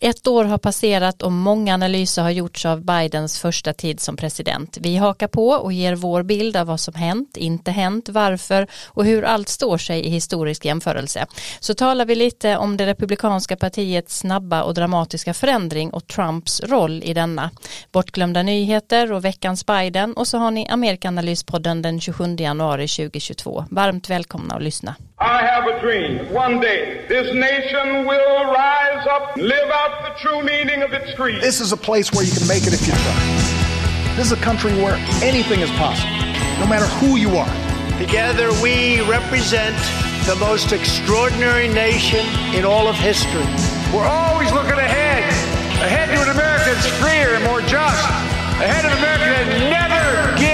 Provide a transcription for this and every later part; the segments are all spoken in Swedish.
Ett år har passerat och många analyser har gjorts av Bidens första tid som president. Vi hakar på och ger vår bild av vad som hänt, inte hänt, varför och hur allt står sig i historisk jämförelse. Så talar vi lite om det republikanska partiets snabba och dramatiska förändring och Trumps roll i denna. Bortglömda nyheter och veckans Biden och så har ni Amerikanalyspodden den 27 januari 2022. Varmt välkomna att lyssna. I have a dream. One day, this nation will rise up, live out the true meaning of its creed. This is a place where you can make it if you try. This is a country where anything is possible, no matter who you are. Together, we represent the most extraordinary nation in all of history. We're always looking ahead, ahead to an America that's freer and more just, ahead of an America that never gives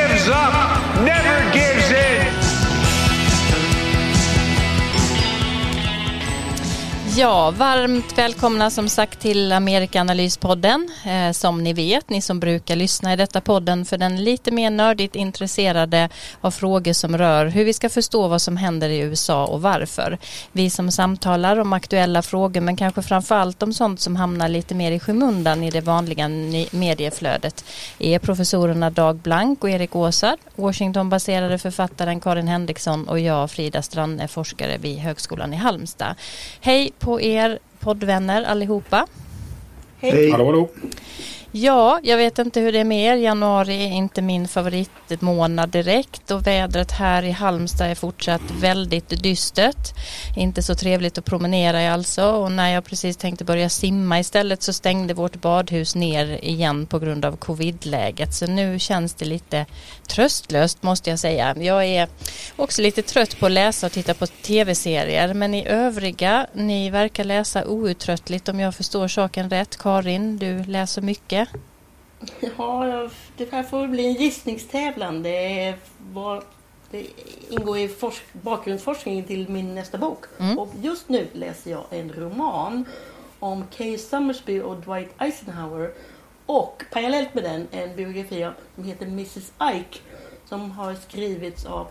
Ja, varmt välkomna som sagt till Amerikanalyspodden. Eh, som ni vet, ni som brukar lyssna i detta podden för den lite mer nördigt intresserade av frågor som rör hur vi ska förstå vad som händer i USA och varför. Vi som samtalar om aktuella frågor men kanske framförallt om sånt som hamnar lite mer i skymundan i det vanliga medieflödet är professorerna Dag Blank och Erik Åsard, Washingtonbaserade författaren Karin Henriksson och jag Frida Stranne, forskare vid Högskolan i Halmstad. Hej på er poddvänner allihopa. Hej. Hej. Hallå, hallå. Ja, jag vet inte hur det är med er. Januari är inte min favoritmånad direkt och vädret här i Halmstad är fortsatt väldigt dystert. Inte så trevligt att promenera i alltså och när jag precis tänkte börja simma istället så stängde vårt badhus ner igen på grund av covidläget. Så nu känns det lite tröstlöst måste jag säga. Jag är också lite trött på att läsa och titta på tv-serier men i övriga, ni verkar läsa outtröttligt om jag förstår saken rätt. Karin, du läser mycket. Ja, det här får bli en gissningstävlan. Det, var, det ingår i bakgrundsforskningen till min nästa bok. Mm. Och just nu läser jag en roman om Kay Summersby och Dwight Eisenhower. Och parallellt med den en biografi som heter Mrs Ike som har skrivits av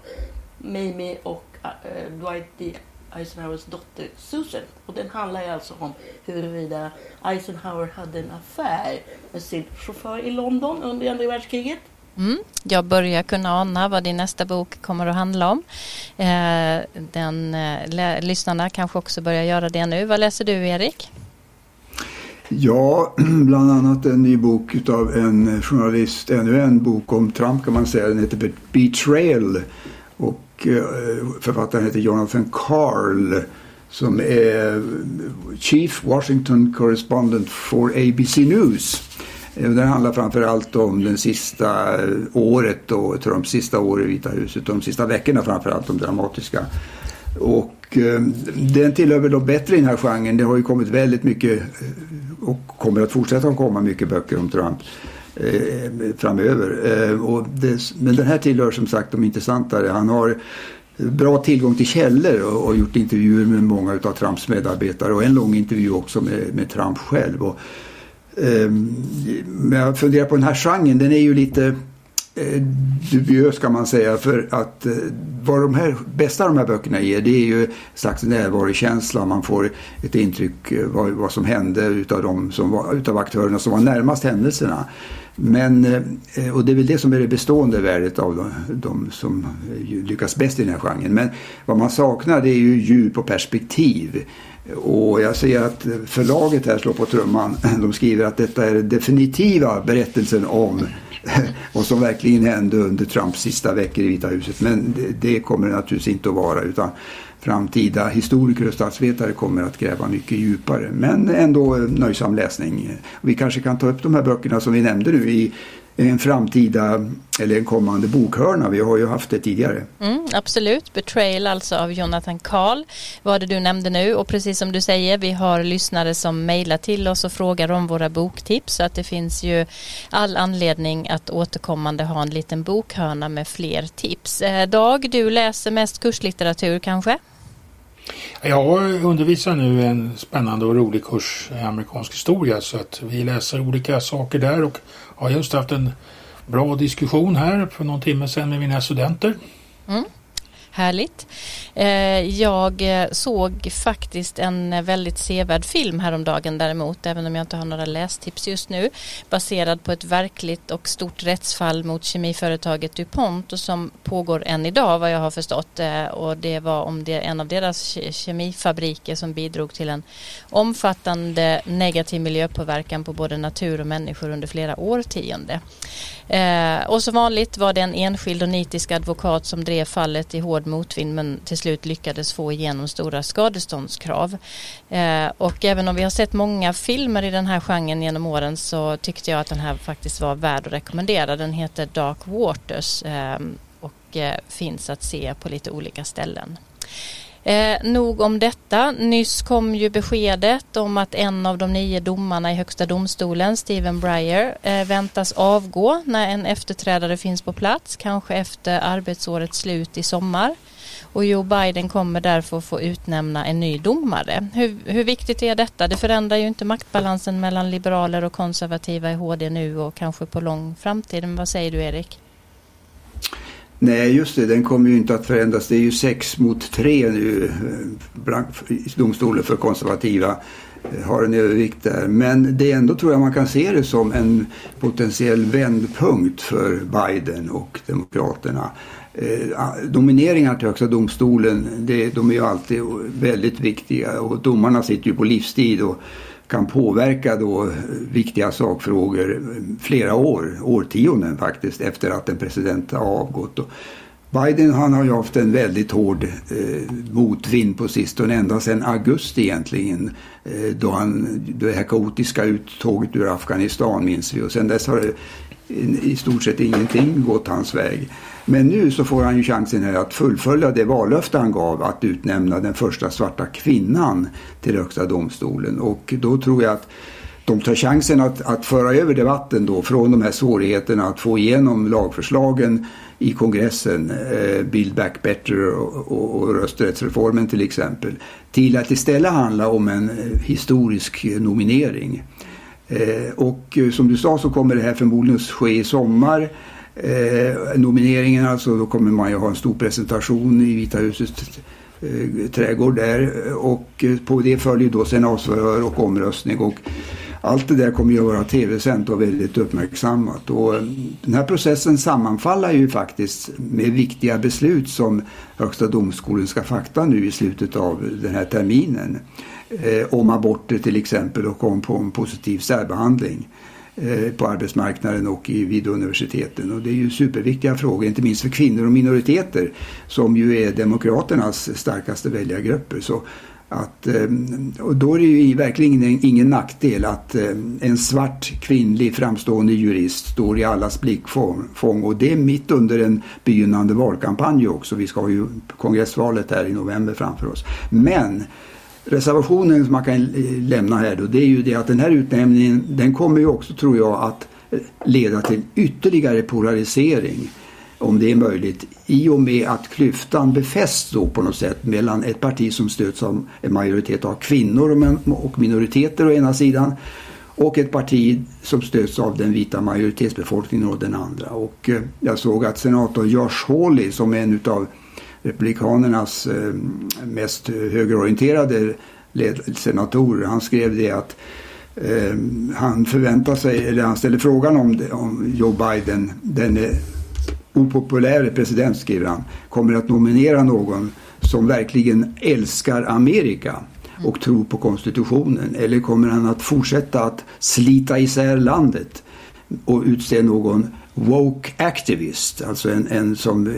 Mamie och uh, Dwight D. Eisenhowers dotter Susan. Och den handlar alltså om huruvida Eisenhower hade en affär med sin chaufför i London under andra världskriget. Mm. Jag börjar kunna ana vad din nästa bok kommer att handla om. Eh, den, eh, lyssnarna kanske också börjar göra det nu. Vad läser du Erik? Ja, bland annat en ny bok av en journalist, ännu en bok om Trump kan man säga. Den heter Betrayal. Och Eh, författaren heter Jonathan Carl som är Chief Washington Correspondent for ABC News. Eh, den handlar framförallt om det sista eh, året och Trumps sista år i Vita huset de sista veckorna framförallt, de dramatiska. Och eh, den tillhör väl de bättre i den här genren. Det har ju kommit väldigt mycket och kommer att fortsätta att komma mycket böcker om Trump eh, framöver. Eh, och det, men den här tillhör som sagt de intressantare. Han har bra tillgång till källor och, och gjort intervjuer med många av Trumps medarbetare och en lång intervju också med, med Trump själv. Och, eh, men jag funderar på den här genren, den är ju lite Eh, eh, dubiös kan man säga för att eh, vad de här bästa de här böckerna ger det är ju en slags närvarokänsla. Man får ett intryck vad, vad som hände utav, de som var, utav aktörerna som var närmast händelserna. Men, och det är väl det som är det bestående värdet av de, de som lyckas bäst i den här genren. Men vad man saknar det är ju djup och perspektiv. Och jag ser att förlaget här slår på trumman. De skriver att detta är den definitiva berättelsen om vad som verkligen hände under Trumps sista veckor i Vita huset. Men det, det kommer det naturligtvis inte att vara. utan framtida historiker och statsvetare kommer att gräva mycket djupare. Men ändå nöjsam läsning. Vi kanske kan ta upp de här böckerna som vi nämnde nu i en framtida eller en kommande bokhörna. Vi har ju haft det tidigare. Mm, absolut, Betrayal alltså av Jonathan Karl var det du nämnde nu och precis som du säger vi har lyssnare som mejlar till oss och frågar om våra boktips så att det finns ju all anledning att återkommande ha en liten bokhörna med fler tips. Eh, Dag, du läser mest kurslitteratur kanske? Jag undervisar nu en spännande och rolig kurs i amerikansk historia så att vi läser olika saker där och har just haft en bra diskussion här för någon timme sedan med mina studenter. Mm. Härligt. Eh, jag eh, såg faktiskt en väldigt sevärd film häromdagen däremot, även om jag inte har några lästips just nu, baserad på ett verkligt och stort rättsfall mot kemiföretaget DuPont och som pågår än idag vad jag har förstått. Eh, och det var om det en av deras kemifabriker som bidrog till en omfattande negativ miljöpåverkan på både natur och människor under flera årtionden. Och som vanligt var det en enskild och nitisk advokat som drev fallet i hård motvind men till slut lyckades få igenom stora skadeståndskrav. Eh, och även om vi har sett många filmer i den här genren genom åren så tyckte jag att den här faktiskt var värd att rekommendera. Den heter Dark Waters eh, och eh, finns att se på lite olika ställen. Eh, nog om detta. Nyss kom ju beskedet om att en av de nio domarna i Högsta domstolen, Stephen Breyer, eh, väntas avgå när en efterträdare finns på plats, kanske efter arbetsårets slut i sommar. Och Joe Biden kommer därför få utnämna en ny domare. Hur, hur viktigt är detta? Det förändrar ju inte maktbalansen mellan liberaler och konservativa i HD nu och kanske på lång framtid. Men vad säger du Erik? Nej, just det. Den kommer ju inte att förändras. Det är ju sex mot tre nu. Eh, domstolen för konservativa eh, har en övervikt där. Men det är ändå tror jag man kan se det som en potentiell vändpunkt för Biden och Demokraterna. Eh, till Högsta domstolen, det, de är ju alltid väldigt viktiga och domarna sitter ju på livstid. Och kan påverka då viktiga sakfrågor flera år, årtionden faktiskt, efter att en president har avgått. Och Biden han har ju haft en väldigt hård eh, motvind på sistone, ända sedan augusti egentligen. Eh, då han, det här kaotiska uttåget ur Afghanistan minns vi och sedan dess har det i stort sett ingenting gått hans väg. Men nu så får han ju chansen här att fullfölja det vallöfte han gav att utnämna den första svarta kvinnan till högsta domstolen. Och då tror jag att de tar chansen att, att föra över debatten då från de här svårigheterna att få igenom lagförslagen i kongressen, eh, Build Back Better och, och, och rösträttsreformen till exempel, till att istället handla om en eh, historisk nominering. Eh, och eh, som du sa så kommer det här förmodligen ske i sommar. Eh, nomineringen alltså, då kommer man ju ha en stor presentation i Vita husets eh, trädgård där och eh, på det följer då senatsförhör och omröstning och allt det där kommer ju att vara tv-sänt och väldigt uppmärksammat. Och eh, den här processen sammanfaller ju faktiskt med viktiga beslut som Högsta domstolen ska fatta nu i slutet av den här terminen. Eh, om aborter till exempel och om om positiv särbehandling. Eh, på arbetsmarknaden och vid universiteten. Och det är ju superviktiga frågor, inte minst för kvinnor och minoriteter som ju är demokraternas starkaste väljargrupper. Så att, eh, och då är det ju verkligen ingen nackdel att eh, en svart kvinnlig framstående jurist står i allas blickfång och det är mitt under en begynnande valkampanj också. Vi ska ha ju kongressvalet här i november framför oss. Men reservationen som man kan lämna här då, det är ju det att den här utnämningen den kommer ju också tror jag att leda till ytterligare polarisering om det är möjligt i och med att klyftan befästs då på något sätt mellan ett parti som stöds av en majoritet av kvinnor och minoriteter å ena sidan och ett parti som stöds av den vita majoritetsbefolkningen och den andra. Och eh, jag såg att senator Josh Hawley som är en utav Republikanernas eh, mest högerorienterade senatorer. Han skrev det att eh, han förväntar sig, eller han ställer frågan om, det, om Joe Biden, den opopuläre president skriver han, kommer att nominera någon som verkligen älskar Amerika och tror på konstitutionen? Eller kommer han att fortsätta att slita isär landet och utse någon woke activist, alltså en, en som eh,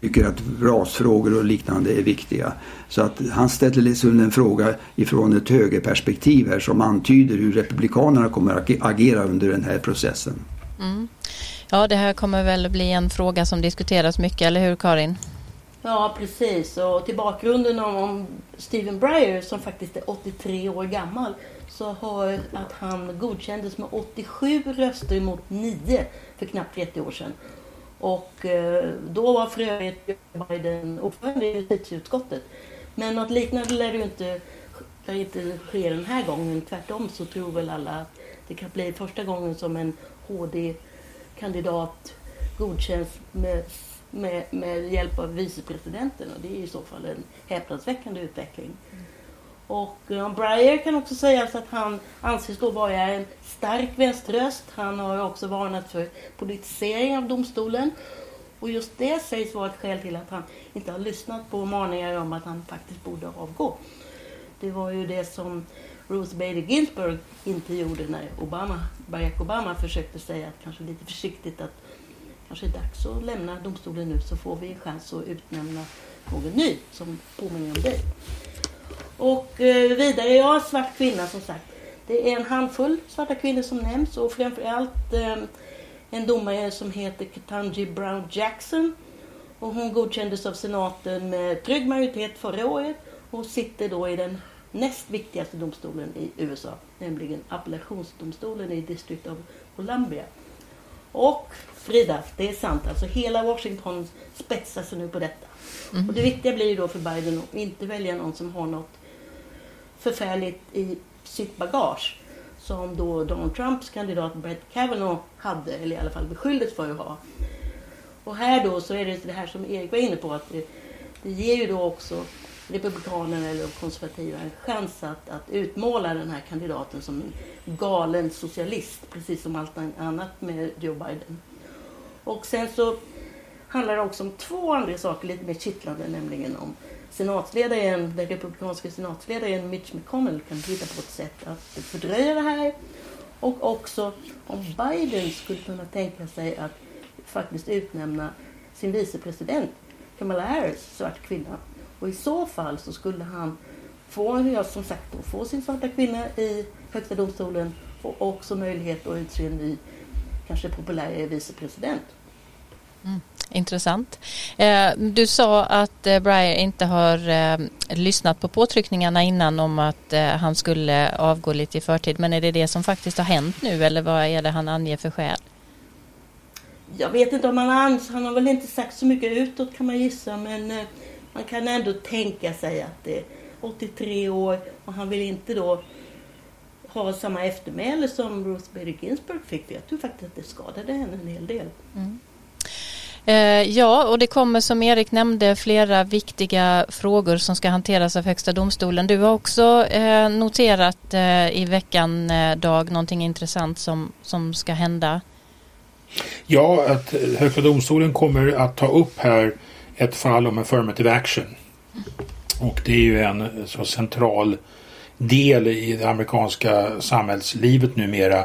tycker att rasfrågor och liknande är viktiga. Så att han ställer liksom en fråga ifrån ett högerperspektiv här som antyder hur Republikanerna kommer att agera under den här processen. Mm. Ja, det här kommer väl bli en fråga som diskuteras mycket, eller hur Karin? Ja, precis. Och till bakgrunden om, om Stephen Breyer som faktiskt är 83 år gammal så har att han godkändes med 87 röster mot 9 för knappt 30 år sedan. Och eh, då var för övrigt Biden ordförande i justitieutskottet. Men något liknande lär det inte, lär inte ske den här gången. Tvärtom så tror väl alla att det kan bli första gången som en HD-kandidat godkänns med med, med hjälp av vicepresidenten och det är i så fall en häpnadsväckande utveckling. Och um, Breyer kan också sägas att han anses då vara en stark vänsterröst. Han har också varnat för politisering av domstolen. Och just det sägs vara ett skäl till att han inte har lyssnat på maningar om att han faktiskt borde avgå. Det var ju det som Ruth Bader Ginsburg inte gjorde när Obama, Barack Obama försökte säga kanske lite försiktigt att kanske är dags att lämna domstolen nu så får vi en chans att utnämna någon ny som påminner om dig. Och eh, vidare, ja, svart kvinna som sagt. Det är en handfull svarta kvinnor som nämns och framförallt eh, en domare som heter Ketanji Brown Jackson. Och hon godkändes av senaten med trygg majoritet förra året och sitter då i den näst viktigaste domstolen i USA, nämligen appellationsdomstolen i District of Columbia. Och Frida, det är sant, alltså hela Washington spetsar sig nu på detta. Mm. Och det viktiga blir då för Biden att inte välja någon som har något förfärligt i sitt bagage som då Donald Trumps kandidat Brett Kavanaugh hade, eller i alla fall beskylldes för att ha. Och här då så är det det här som Erik var inne på att det, det ger ju då också Republikanerna eller de konservativa en chans att, att utmåla den här kandidaten som en galen socialist, precis som allt annat med Joe Biden. Och sen så handlar det också om två andra saker lite mer kittlande, nämligen om senatsledaren, den republikanska senatsledaren Mitch McConnell kan hitta på ett sätt att fördröja det här. Och också om Biden skulle kunna tänka sig att faktiskt utnämna sin vicepresident Kamala Harris, svart kvinna. Och i så fall så skulle han få, ja, som sagt, då, få sin svarta kvinna i Högsta domstolen och också möjlighet att utse en ny, kanske populär vicepresident. Mm. Intressant. Eh, du sa att eh, Breyer inte har eh, lyssnat på påtryckningarna innan om att han skulle avgå lite i förtid. Men är det det som faktiskt har hänt nu eller vad är det han anger för skäl? Jag vet inte om han har, han har väl inte sagt så mycket utåt kan man gissa men man kan ändå tänka sig att det är 83 år och han vill inte då ha samma eftermäle som Ruth Bader Ginsburg fick. Jag tror faktiskt att det skadade henne en hel del. Mm. Eh, ja, och det kommer som Erik nämnde flera viktiga frågor som ska hanteras av Högsta domstolen. Du har också eh, noterat eh, i veckan, Dag, någonting intressant som, som ska hända. Ja, att Högsta domstolen kommer att ta upp här ett fall om affirmative action. Och det är ju en så central del i det amerikanska samhällslivet numera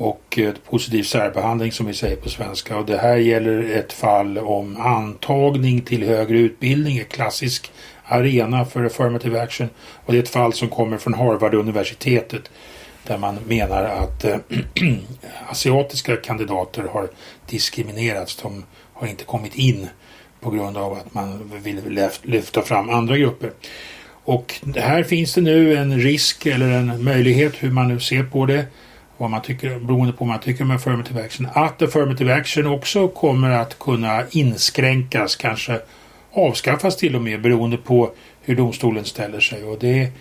och positiv särbehandling som vi säger på svenska. Och det här gäller ett fall om antagning till högre utbildning, en klassisk arena för affirmative action. Och det är ett fall som kommer från Harvard-universitetet där man menar att äh, asiatiska kandidater har diskriminerats. De har inte kommit in på grund av att man vill lyfta fram andra grupper. Och här finns det nu en risk eller en möjlighet hur man nu ser på det vad man tycker, beroende på vad man tycker om affirmative action, att affirmative action också kommer att kunna inskränkas, kanske avskaffas till och med beroende på hur domstolen ställer sig. Och det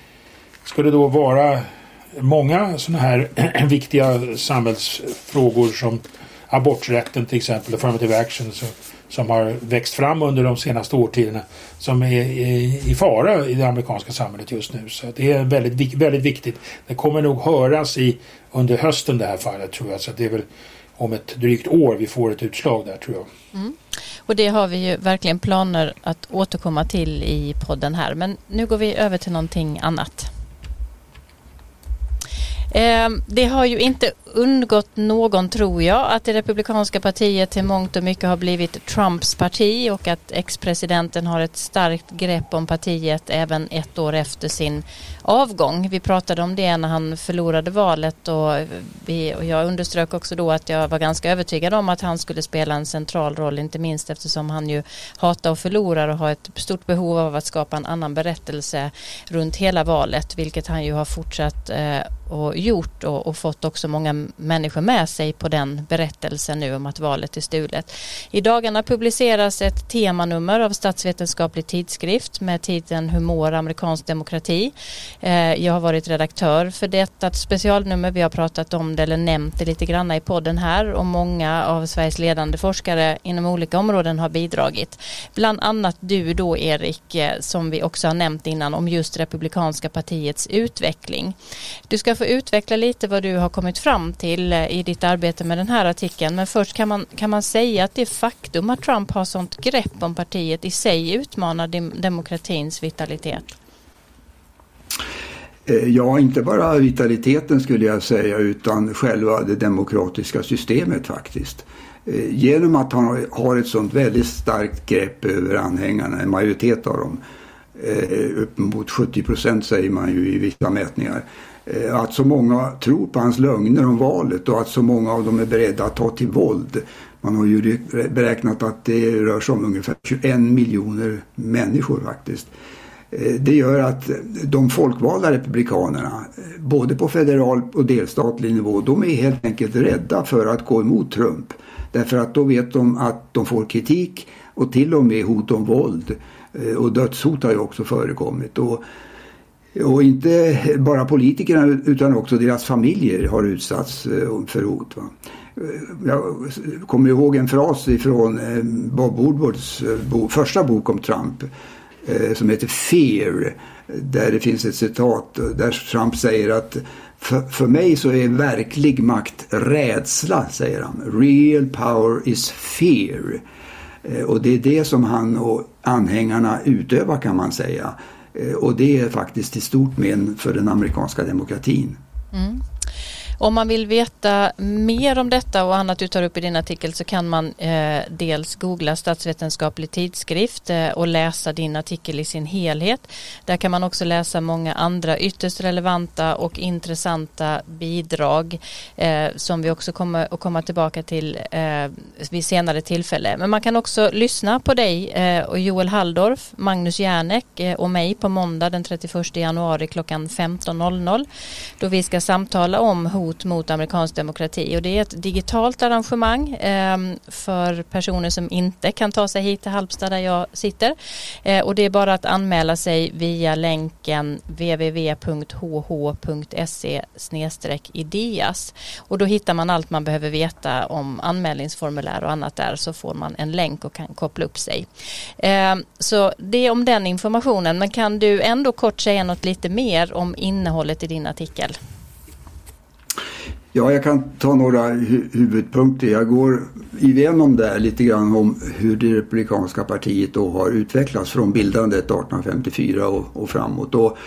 skulle då vara många sådana här viktiga samhällsfrågor som aborträtten till exempel, affirmative action, så som har växt fram under de senaste årtiondena som är i fara i det amerikanska samhället just nu. Så det är väldigt, väldigt viktigt. Det kommer nog höras i, under hösten det här fallet tror jag. Så det är väl om ett drygt år vi får ett utslag där tror jag. Mm. Och det har vi ju verkligen planer att återkomma till i podden här. Men nu går vi över till någonting annat. Eh, det har ju inte undgått någon, tror jag, att det republikanska partiet till mångt och mycket har blivit Trumps parti och att ex-presidenten har ett starkt grepp om partiet även ett år efter sin avgång. Vi pratade om det när han förlorade valet och, vi, och jag underströk också då att jag var ganska övertygad om att han skulle spela en central roll, inte minst eftersom han ju hatar och förlorar och har ett stort behov av att skapa en annan berättelse runt hela valet, vilket han ju har fortsatt eh, och gjort och, och, fått också många människor med sig på den berättelsen nu om att valet är stulet. I dagarna publiceras ett temanummer av statsvetenskaplig tidskrift med titeln Humor amerikansk demokrati. Eh, jag har varit redaktör för detta specialnummer. Vi har pratat om det eller nämnt det lite grann i podden här och många av Sveriges ledande forskare inom olika områden har bidragit. Bland annat du då Erik eh, som vi också har nämnt innan om just Republikanska partiets utveckling. Du ska få utveckla lite vad du har kommit fram till eh, i ditt arbete med den här artikeln men först kan man, kan man säga att det faktum att Trump har sånt grepp om partiet i sig utmanar demokratins vitalitet? Eh, ja, inte bara vitaliteten skulle jag säga utan själva det demokratiska systemet faktiskt. Eh, genom att han har ett sånt väldigt starkt grepp över anhängarna, en majoritet av dem, uppemot 70 procent säger man ju i vissa mätningar, Eh, att så många tror på hans lögner om valet och att så många av dem är beredda att ta till våld. Man har ju beräknat att det rör sig om ungefär 21 miljoner människor faktiskt. Eh, det gör att de folkvalda republikanerna, eh, både på federal och delstatlig nivå, de är helt enkelt rädda för att gå emot Trump. Därför att då vet de att de får kritik och till och med hot om våld. Och dödshot har ju också förekommit. Och, och inte bara politikerna utan också deras familjer har utsatts eh, för hot. Va? Eh, jag kommer ihåg en fras ifrån eh, Bob Woodwards första bok om Trump som heter Fear. Där det finns ett citat där Trump säger att för, för mig så är verklig makt rädsla, säger han. Real power is fear. Och det är det som han och anhängarna utövar kan man säga. Eh, och det är faktiskt till stort men för den amerikanska demokratin. Mm. Om man vill veta mer om detta och annat du tar upp i din artikel så kan man eh, dels googla statsvetenskaplig tidskrift eh, och läsa din artikel i sin helhet. Där kan man också läsa många andra ytterst relevanta och intressanta bidrag eh, som vi också kommer att komma tillbaka till eh, vid senare tillfälle. Men man kan också lyssna på dig eh, och Joel Halldorf, Magnus Järnek eh, och mig på måndag den 31 januari klockan 15.00 då vi ska samtala om hot hot mot amerikansk demokrati och det är ett digitalt arrangemang eh, för personer som inte kan ta sig hit till Halmstad där jag sitter eh, och det är bara att anmäla sig via länken www.hh.se ideas och då hittar man allt man behöver veta om anmälningsformulär och annat där så får man en länk och kan koppla upp sig. Eh, så det är om den informationen men kan du ändå kort säga något lite mer om innehållet i din artikel? Ja, jag kan ta några hu huvudpunkter. Jag går igenom där lite grann om hur det republikanska partiet då har utvecklats från bildandet 1854 och, och framåt. Och,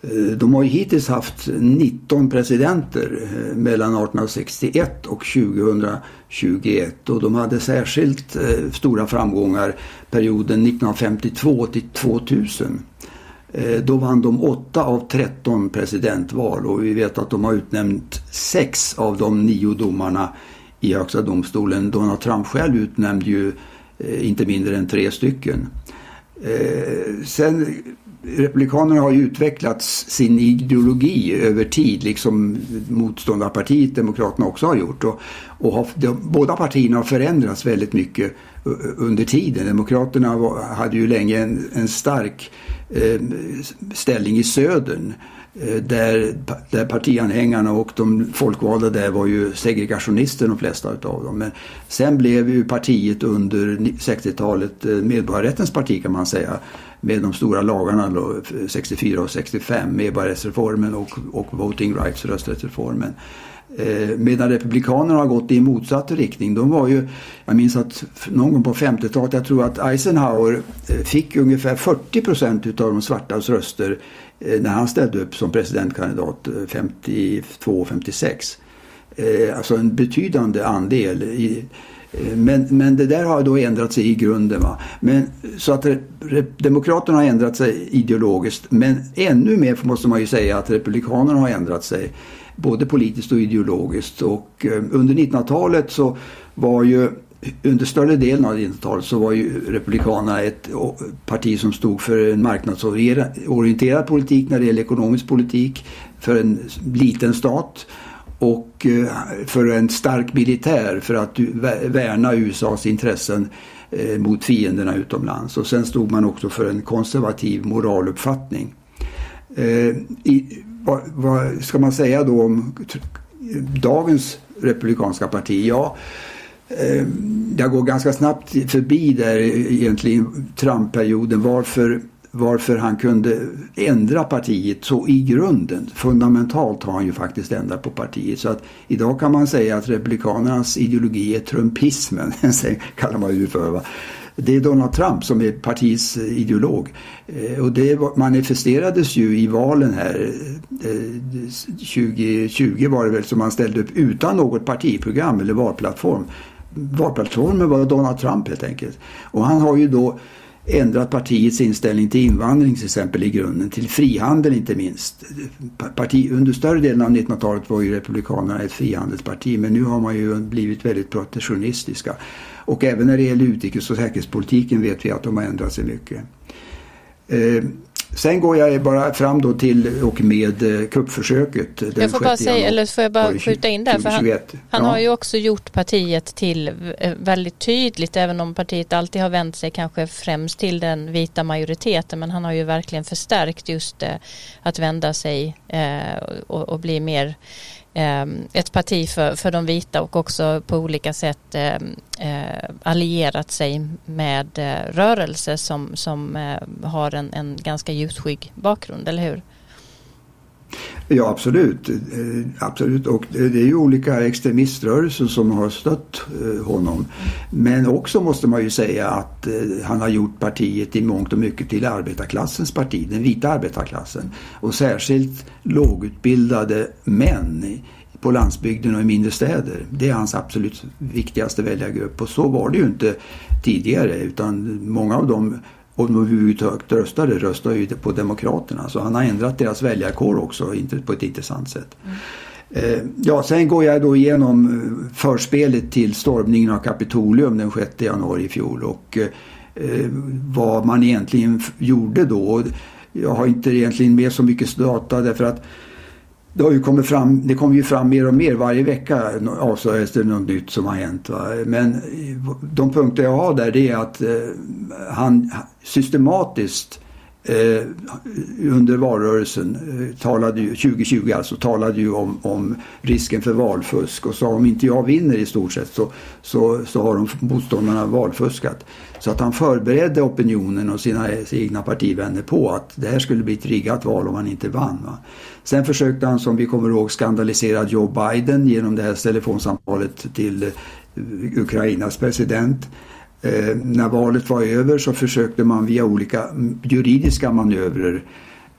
eh, de har ju hittills haft 19 presidenter eh, mellan 1861 och 2021 och de hade särskilt eh, stora framgångar perioden 1952 till 2000. Eh, då vann de 8 av 13 presidentval och vi vet att de har utnämnt 6 av de 9 domarna i Högsta domstolen. Donald Trump själv utnämnde ju eh, inte mindre än tre stycken. Eh, sen Republikanerna har ju utvecklat sin ideologi över tid, liksom motståndarpartiet, Demokraterna också har gjort. Och, och har, de, båda partierna har förändrats väldigt mycket under tiden. Demokraterna var, hade ju länge en, en stark Eh, ställning i södern. Eh, där, där partianhängarna och de folkvalda där var ju segregationister de flesta utav dem. Men sen blev ju partiet under 60-talet eh, medborgarrättens parti kan man säga. Med de stora lagarna då, 64 och 65, medborgarrättsreformen och, och voting rights, rösträttsreformen. Eh, medan Republikanerna har gått i motsatt riktning. De var ju, jag minns att någon gång på 50-talet, jag tror att Eisenhower eh, fick ungefär 40 procent utav de svartas röster Eh, när han ställde upp som presidentkandidat eh, 52-56. Eh, alltså en betydande andel. I, men, men det där har då ändrat sig i grunden. Va? Men, så att Demokraterna har ändrat sig ideologiskt men ännu mer måste man ju säga att Republikanerna har ändrat sig både politiskt och ideologiskt. Och eh, under 1900-talet så var ju under större delen av 1900-talet så var ju Republikanerna ett parti som stod för en marknadsorienterad politik när det gäller ekonomisk politik för en liten stat. och eh, för en stark militär för att värna USAs intressen eh, mot fienderna utomlands. Och sen stod man också för en konservativ moraluppfattning. Eh, I, vad, vad, ska man säga då om dagens republikanska parti? Ja, Eh, jag går ganska snabbt förbi där egentligen Trump-perioden. Varför varför han kunde ändra partiet så i grunden. Fundamentalt har han ju faktiskt ändrat på partiet. Så att idag kan man säga att Republikanernas ideologi är trumpismen, kallar man ju för. Va? Det är Donald Trump som är partiets ideolog. Eh, och det manifesterades ju i valen här. Eh, 2020 var det väl som man ställde upp utan något partiprogram eller valplattform. Valplattformen var Donald Trump helt enkelt. Och han har ju då ändrat partiets inställning till invandring till exempel i grunden, till frihandel inte minst. Parti, under större delen av 1900-talet var ju Republikanerna ett frihandelsparti men nu har man ju blivit väldigt protektionistiska. Och även när det gäller utrikes och säkerhetspolitiken vet vi att de har ändrat sig mycket. Eh, Eh, Sen går jag bara fram då till och med eh, kuppförsöket. Jag får bara säga, eller får jag bara skjuta in där, för han, han har ju också gjort partiet till eh, väldigt tydligt, även om partiet alltid har vänt sig kanske främst till den vita majoriteten, men han har ju verkligen förstärkt just eh, att vända sig och, och bli mer Ehm, ett parti för, för de vita och också på olika sätt ehm, eh, allierat sig med eh, rörelser som, som eh, har en, en ganska ljusskygg bakgrund, eller hur? Ja absolut. Eh, absolut. Och det är ju olika extremiströrelser som har stött eh, honom. Men också måste man ju säga att eh, han har gjort partiet i mångt och mycket till arbetarklassens parti, den vita arbetarklassen. Och särskilt lågutbildade män på landsbygden och i mindre städer. Det är hans absolut viktigaste väljargrupp och så var det ju inte tidigare utan många av dem om de överhuvudtaget röstade, röstade ju på Demokraterna. Så han har ändrat deras väljarkår också på ett intressant sätt. Mm. Ja, sen går jag då igenom eh, förspelet till stormningen av Kapitolium den 6 januari i fjol och eh, vad man egentligen gjorde då. Jag har inte egentligen med så mycket data därför att det har ju kommit fram, det kommer ju fram mer och mer varje vecka alltså, avslöjas det något nytt som har hänt. Va? Men eh, de punkter jag har där det är att eh, han systematiskt eh, under valrörelsen eh, talade ju, 2020 alltså talade ju om, om risken för valfusk och sa om inte jag vinner i stort sett så, så, så har de motståndarna valfuskat. Så att han förberedde opinionen och sina, sina egna partivänner på att det här skulle bli ett riggat val om han inte vann. Va? Sen försökte han som vi kommer ihåg skandalisera Joe Biden genom det här telefonsamtalet till eh, Ukrainas president. Eh, när valet var över så försökte man via olika juridiska manövrer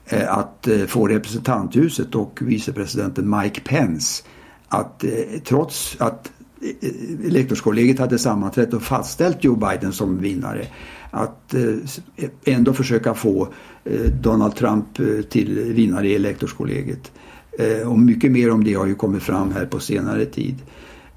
eh, att eh, få representanthuset och vicepresidenten Mike Pence att eh, trots att eh, eh elektorskollegiet hade sammanträtt och fastställt Joe Biden som vinnare att eh, e, ändå försöka få eh, Donald Trump eh, till vinnare i elektorskollegiet. Och mycket mer om det har ju kommit fram här på senare tid.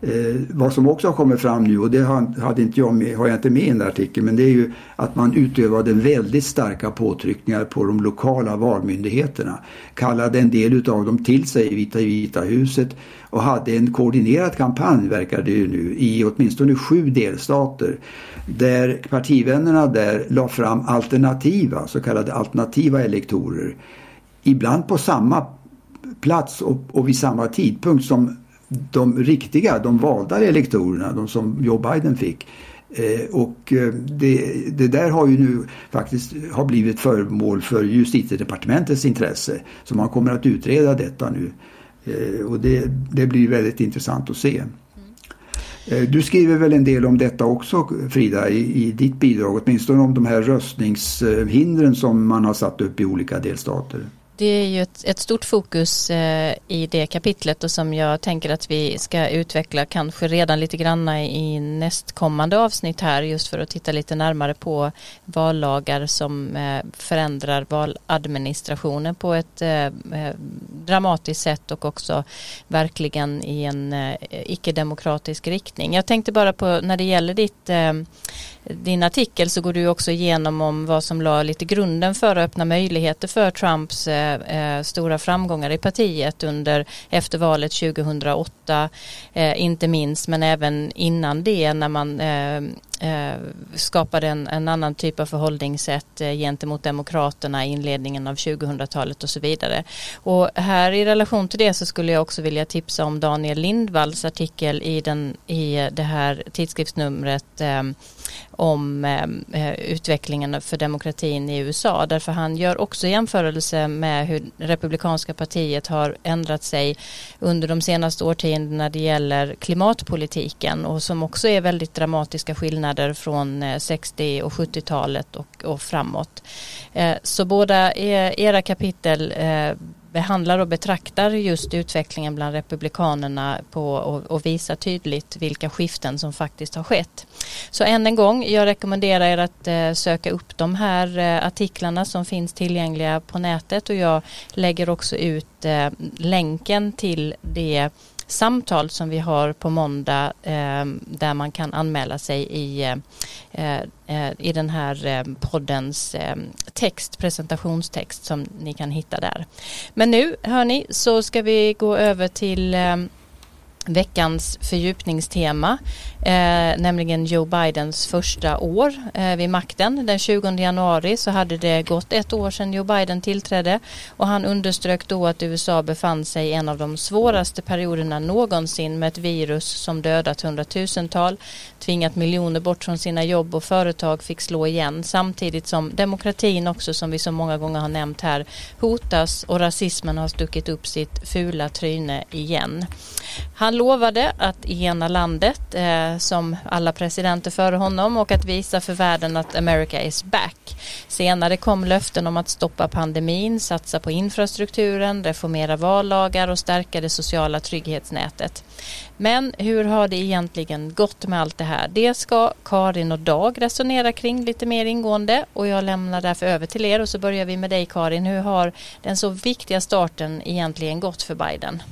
Eh, vad som också har kommit fram nu och det hade inte jag med, har jag inte med i den där artikeln men det är ju att man utövade väldigt starka påtryckningar på de lokala valmyndigheterna. Kallade en del utav dem till sig i Vita, Vita huset och hade en koordinerad kampanj verkar det ju nu i åtminstone sju delstater där partivännerna där la fram alternativa, så kallade alternativa elektorer. Ibland på samma plats och, och vid samma tidpunkt som de riktiga, de valda elektorerna, de som Joe Biden fick. Eh, och eh, det, det, där har ju nu faktiskt har blivit föremål för justitiedepartementets intresse. Så man kommer att utreda detta nu. Eh, och det, det blir väldigt intressant att se. Eh, du skriver väl en del om detta också Frida i, i ditt bidrag, åtminstone om de här röstningshindren som man har satt upp i olika delstater. Det är ju ett, ett stort fokus eh, i det kapitlet och som jag tänker att vi ska utveckla kanske redan lite granna i nästkommande avsnitt här just för att titta lite närmare på vallagar som eh, förändrar valadministrationen på ett eh, eh dramatiskt sätt och också verkligen i en eh, icke-demokratisk riktning. Jag tänkte bara på när det gäller ditt eh, din artikel så går du också igenom om vad som la lite grunden för att öppna möjligheter för Trumps eh, eh, stora framgångar i partiet under efter valet 2008 eh, inte minst men även innan det när man eh, eh, skapade en, en, annan typ av förhållningssätt eh, gentemot demokraterna i inledningen av 2000-talet och så vidare. Och här i relation till det så skulle jag också vilja tipsa om Daniel Lindvalls artikel i, den, i det här tidskriftsnumret eh, om eh, eh, utvecklingen för demokratin i USA därför han gör också jämförelse med hur republikanska partiet har ändrat sig under de senaste årtiondena när det gäller klimatpolitiken och som också är väldigt dramatiska skillnader från eh, 60 och 70-talet och, och framåt. Eh, så båda eh, era kapitel behandlar och betraktar just utvecklingen bland republikanerna på och, och visar tydligt vilka skiften som faktiskt har skett. Så än en gång, jag rekommenderar er att eh, söka upp de här eh, artiklarna som finns tillgängliga på nätet och jag lägger också ut eh, länken till det samtal som vi har på måndag eh, där man kan anmäla sig i, eh, eh, eh i den här eh, poddens eh, text, presentationstext som ni kan hitta där. Men nu hörni så ska vi gå över till veckans fördjupningstema, eh, nämligen Joe Bidens första år eh, vid makten. Den 20 januari så hade det gått ett år sedan Joe Biden tillträdde och han underströk då att USA befann sig i en av de svåraste perioderna någonsin med ett virus som dödat hundratusental, tvingat miljoner bort från sina jobb och företag fick slå igen samtidigt som demokratin också som vi så många gånger har nämnt här hotas och rasismen har stuckit upp sitt fula tryne igen. Han lovade att ena landet eh, som alla presidenter före honom och att visa för världen att America is back. Senare kom löften om att stoppa pandemin, satsa på infrastrukturen, reformera vallagar och stärka det sociala trygghetsnätet. Men hur har det egentligen gått med allt det här? Det ska Karin och Dag resonera kring lite mer ingående och jag lämnar därför över till er och så börjar vi med dig Karin. Hur har den så viktiga starten egentligen gått för Biden?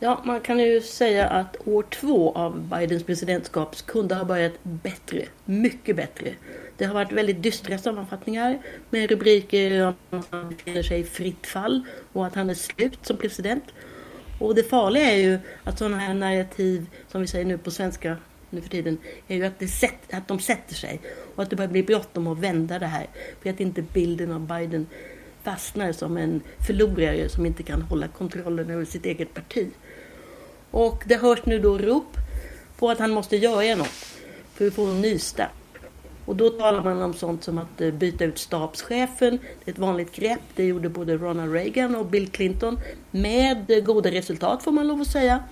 Ja, man kan ju säga att år två av Bidens presidentskap kunde ha börjat bättre. Mycket bättre. Det har varit väldigt dystra sammanfattningar med rubriker om att han befinner sig i fritt fall och att han är slut som president. Och det farliga är ju att sådana här narrativ, som vi säger nu på svenska nu för tiden, är ju att, det sätt, att de sätter sig och att det börjar bli bråttom att vända det här. För att inte bilden av Biden fastnar som en förlorare som inte kan hålla kontrollen över sitt eget parti. Och det hörs nu då rop på att han måste göra något för att få en nystart. Och då talar man om sånt som att eh, byta ut stabschefen. Det är ett vanligt grepp. Det gjorde både Ronald Reagan och Bill Clinton med eh, goda resultat får man lov att säga.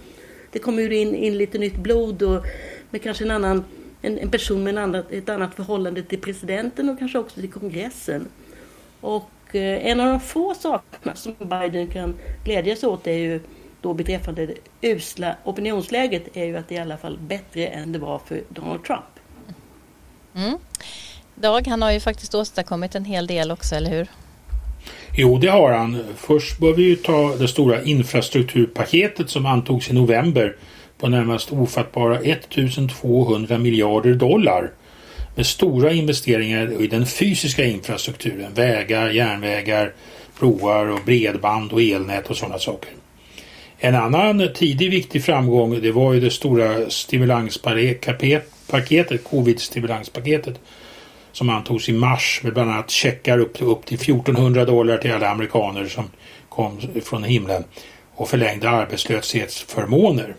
Det kommer ju in, in lite nytt blod och med kanske en annan en, en person med en annat, ett annat förhållande till presidenten och kanske också till kongressen. Och eh, en av de få sakerna som Biden kan glädja sig åt är ju då beträffande det usla opinionsläget är ju att det är i alla fall bättre än det var för Donald Trump. Mm. Dag, han har ju faktiskt åstadkommit en hel del också, eller hur? Jo, det har han. Först bör vi ju ta det stora infrastrukturpaketet som antogs i november på närmast ofattbara 1200 miljarder dollar med stora investeringar i den fysiska infrastrukturen, vägar, järnvägar, broar och bredband och elnät och sådana saker. En annan tidig viktig framgång det var ju det stora stimulanspaketet, covid-stimulanspaketet som antogs i mars med bland annat checkar upp till, upp till 1400 dollar till alla amerikaner som kom från himlen och förlängda arbetslöshetsförmåner.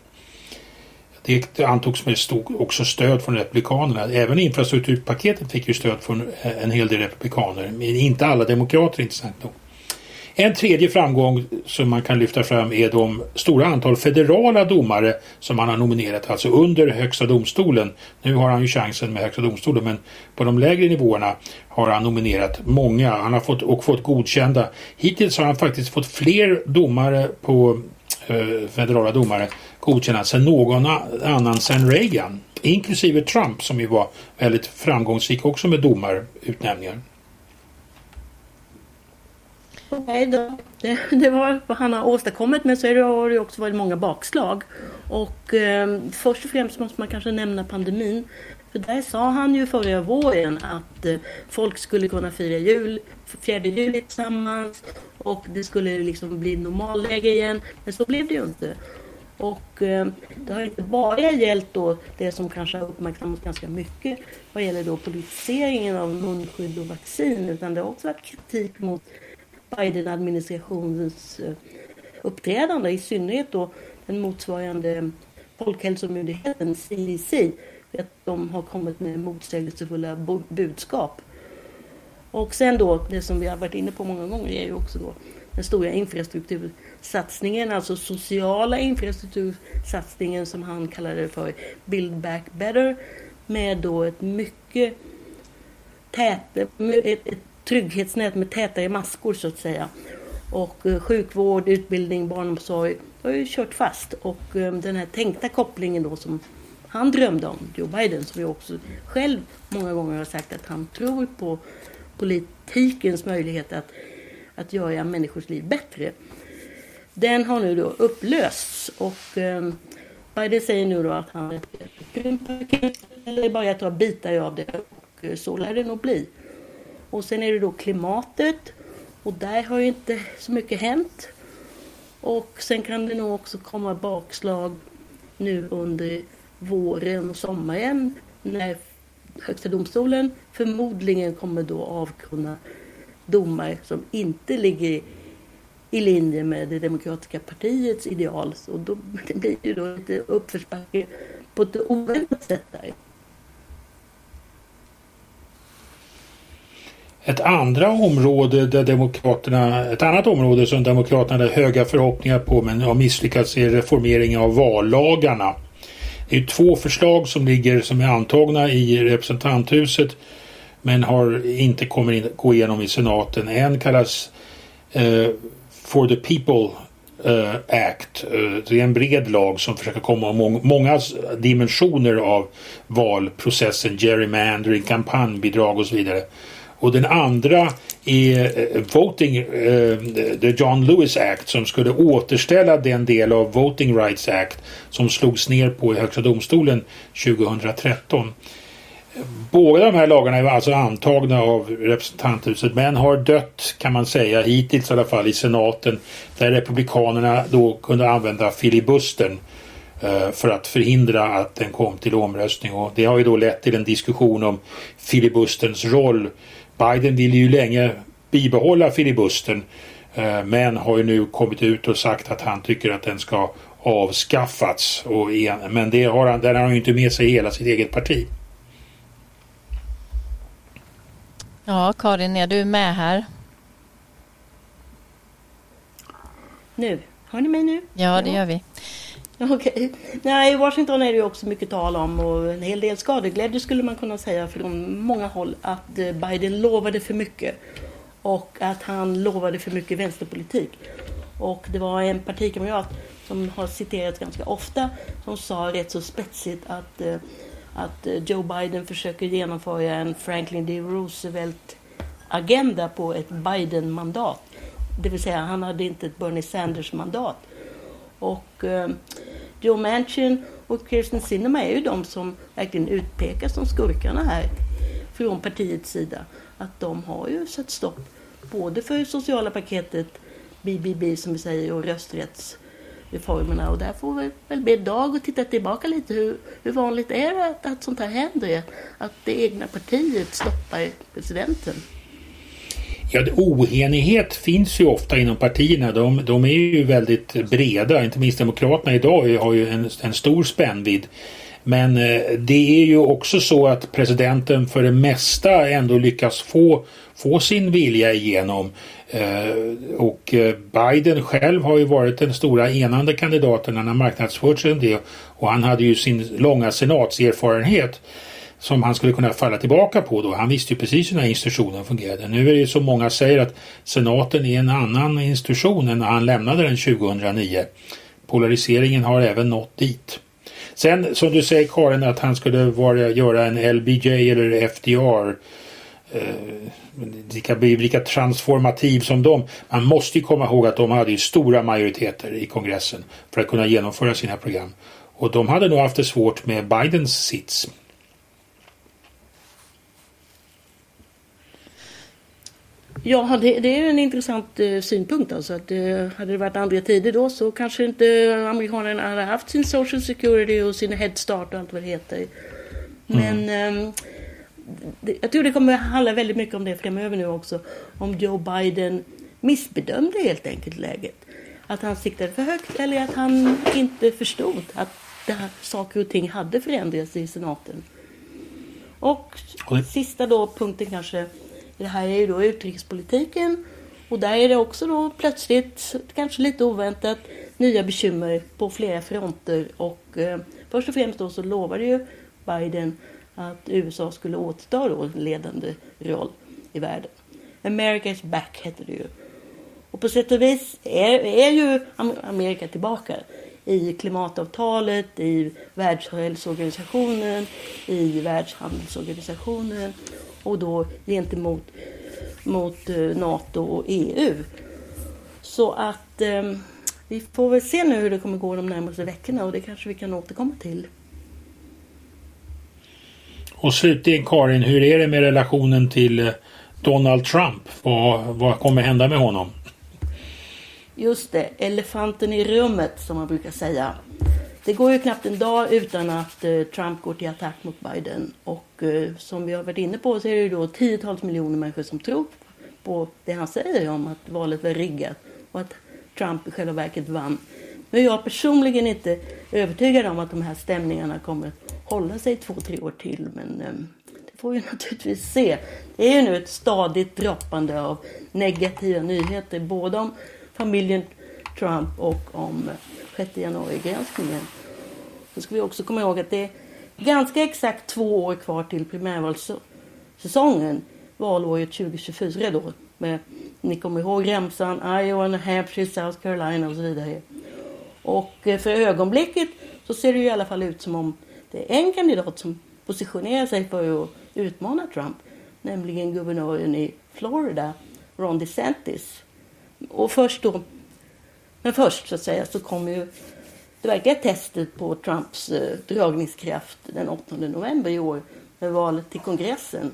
Det antogs med stor, också stöd från republikanerna. Även infrastrukturpaketet fick ju stöd från en hel del republikaner. Men inte alla demokrater intressant nog. En tredje framgång som man kan lyfta fram är de stora antal federala domare som han har nominerat, alltså under Högsta domstolen. Nu har han ju chansen med Högsta domstolen men på de lägre nivåerna har han nominerat många han har fått, och fått godkända. Hittills har han faktiskt fått fler domare på eh, federala domare godkända än någon annan sedan Reagan. Inklusive Trump som ju var väldigt framgångsrik också med domarutnämningar. Nej, det, det var vad han har åstadkommit men så har det också varit många bakslag. Och eh, först och främst måste man kanske nämna pandemin. För där sa han ju förra våren att eh, folk skulle kunna fira jul, fjärde juli tillsammans och det skulle liksom bli normalläge igen. Men så blev det ju inte. Och eh, det har inte bara gällt då det som kanske har uppmärksammats ganska mycket vad gäller då politiseringen av munskydd och vaccin utan det har också varit kritik mot Biden-administrationens uppträdande, i synnerhet då den motsvarande Folkhälsomyndigheten, CDC, att de har kommit med motsägelsefulla budskap. Och sen då, det som vi har varit inne på många gånger, är ju också då den stora infrastruktursatsningen, alltså sociala infrastruktursatsningen som han kallade det för Build Back Better, med då ett mycket tät, ett, ett trygghetsnät med tätare maskor så att säga. Och eh, sjukvård, utbildning, barnomsorg har ju kört fast. Och eh, den här tänkta kopplingen då som han drömde om, Joe Biden, som ju också själv många gånger har sagt att han tror på politikens möjlighet att, att göra människors liv bättre. Den har nu då upplösts och eh, Biden säger nu då att han är eller bara tar bitar av det och eh, så lär det nog bli. Och sen är det då klimatet och där har ju inte så mycket hänt. Och sen kan det nog också komma bakslag nu under våren och sommaren när Högsta domstolen förmodligen kommer då avkunna domar som inte ligger i linje med det demokratiska partiets ideal. Så då det blir det då lite uppförsbacke på ett oväntat sätt där. Ett andra område där Demokraterna, ett annat område som Demokraterna hade höga förhoppningar på men har misslyckats är reformeringen av vallagarna. Det är två förslag som ligger som är antagna i representanthuset men har inte kommit in, gå igenom i senaten. En kallas uh, For the People uh, Act. Uh, det är en bred lag som försöker komma om många dimensioner av valprocessen, gerrymandering, kampanjbidrag och så vidare. Och den andra är eh, Voting, eh, the John Lewis Act som skulle återställa den del av Voting Rights Act som slogs ner på i Högsta domstolen 2013. Båda de här lagarna är alltså antagna av representanthuset men har dött kan man säga hittills i alla fall i senaten där republikanerna då kunde använda filibustern eh, för att förhindra att den kom till omröstning och det har ju då lett till en diskussion om filibusterns roll Biden vill ju länge bibehålla filibustern eh, men har ju nu kommit ut och sagt att han tycker att den ska avskaffats. Och men det har han, den har han ju inte med sig hela sitt eget parti. Ja, Karin, är du med här? Nu. Hör ni mig nu? Ja, det gör vi. Okej. Okay. Nej, I Washington är det ju också mycket tal om och en hel del skadeglädje skulle man kunna säga från många håll att eh, Biden lovade för mycket och att han lovade för mycket vänsterpolitik. Och det var en partikamrat som har citerats ganska ofta som sa rätt så spetsigt att, eh, att eh, Joe Biden försöker genomföra en Franklin D. Roosevelt agenda på ett Biden-mandat. Det vill säga, han hade inte ett Bernie Sanders-mandat. Och eh, Joe Manchin och Kirsten Sinema är ju de som verkligen utpekas som skurkarna här från partiets sida. Att de har ju satt stopp både för sociala paketet, BBB som vi säger, och rösträttsreformerna. Och där får vi väl be Dag att titta tillbaka lite. Hur, hur vanligt är det att, att sånt här händer? Att det egna partiet stoppar presidenten? Ja, oenighet finns ju ofta inom partierna. De, de är ju väldigt breda. Inte minst Demokraterna idag har ju en, en stor spännvidd. Men eh, det är ju också så att presidenten för det mesta ändå lyckas få, få sin vilja igenom. Eh, och eh, Biden själv har ju varit den stora enande kandidaten. Han har marknadsfört sig en del och han hade ju sin långa senatserfarenhet som han skulle kunna falla tillbaka på då. Han visste ju precis hur den här institutionen fungerade. Nu är det ju som många säger att senaten är en annan institution än när han lämnade den 2009. Polariseringen har även nått dit. Sen som du säger Karin att han skulle vara, göra en LBJ eller FDR eh, lika, lika transformativ som dem. Man måste ju komma ihåg att de hade ju stora majoriteter i kongressen för att kunna genomföra sina program. Och de hade nog haft det svårt med Bidens sits. Ja, det, det är en intressant eh, synpunkt. Alltså att, eh, hade det varit andra tider då så kanske inte amerikanerna hade haft sin social security och sin head start och allt vad det heter. Men eh, det, jag tror det kommer handla väldigt mycket om det framöver nu också. Om Joe Biden missbedömde helt enkelt läget. Att han siktade för högt eller att han inte förstod att det här, saker och ting hade förändrats i senaten. Och sista då punkten kanske, det här är ju då utrikespolitiken. Och där är det också då plötsligt, kanske lite oväntat, nya bekymmer på flera fronter. Och eh, först och främst då så lovade ju Biden att USA skulle återta då en ledande roll i världen. America's back hette det ju. Och på sätt och vis är, är ju Amerika tillbaka i klimatavtalet, i Världshälsoorganisationen, i Världshandelsorganisationen och då gentemot mot eh, NATO och EU. Så att eh, vi får väl se nu hur det kommer gå de närmaste veckorna och det kanske vi kan återkomma till. Och slutligen Karin, hur är det med relationen till eh, Donald Trump? Vad, vad kommer hända med honom? Just det, elefanten i rummet som man brukar säga. Det går ju knappt en dag utan att eh, Trump går till attack mot Biden. Och eh, som vi har varit inne på så är det ju då tiotals miljoner människor som tror på det han säger om att valet var riggat och att Trump i själva verket vann. Nu är jag personligen inte övertygad om att de här stämningarna kommer att hålla sig två, tre år till. Men eh, det får vi naturligtvis se. Det är ju nu ett stadigt droppande av negativa nyheter både om familjen Trump och om eh, 6 januari-granskningen. Då ska vi också komma ihåg att det är ganska exakt två år kvar till primärvalssäsongen, valåret 2024 då. Med, ni kommer ihåg remsan Iowa, New Hampshire, South Carolina och så vidare. Och eh, för ögonblicket så ser det ju i alla fall ut som om det är en kandidat som positionerar sig för att utmana Trump. Nämligen guvernören i Florida, Ron DeSantis. Och först då, men först så att säga så kommer ju det verkliga testet på Trumps eh, dragningskraft den 8 november i år med valet till kongressen.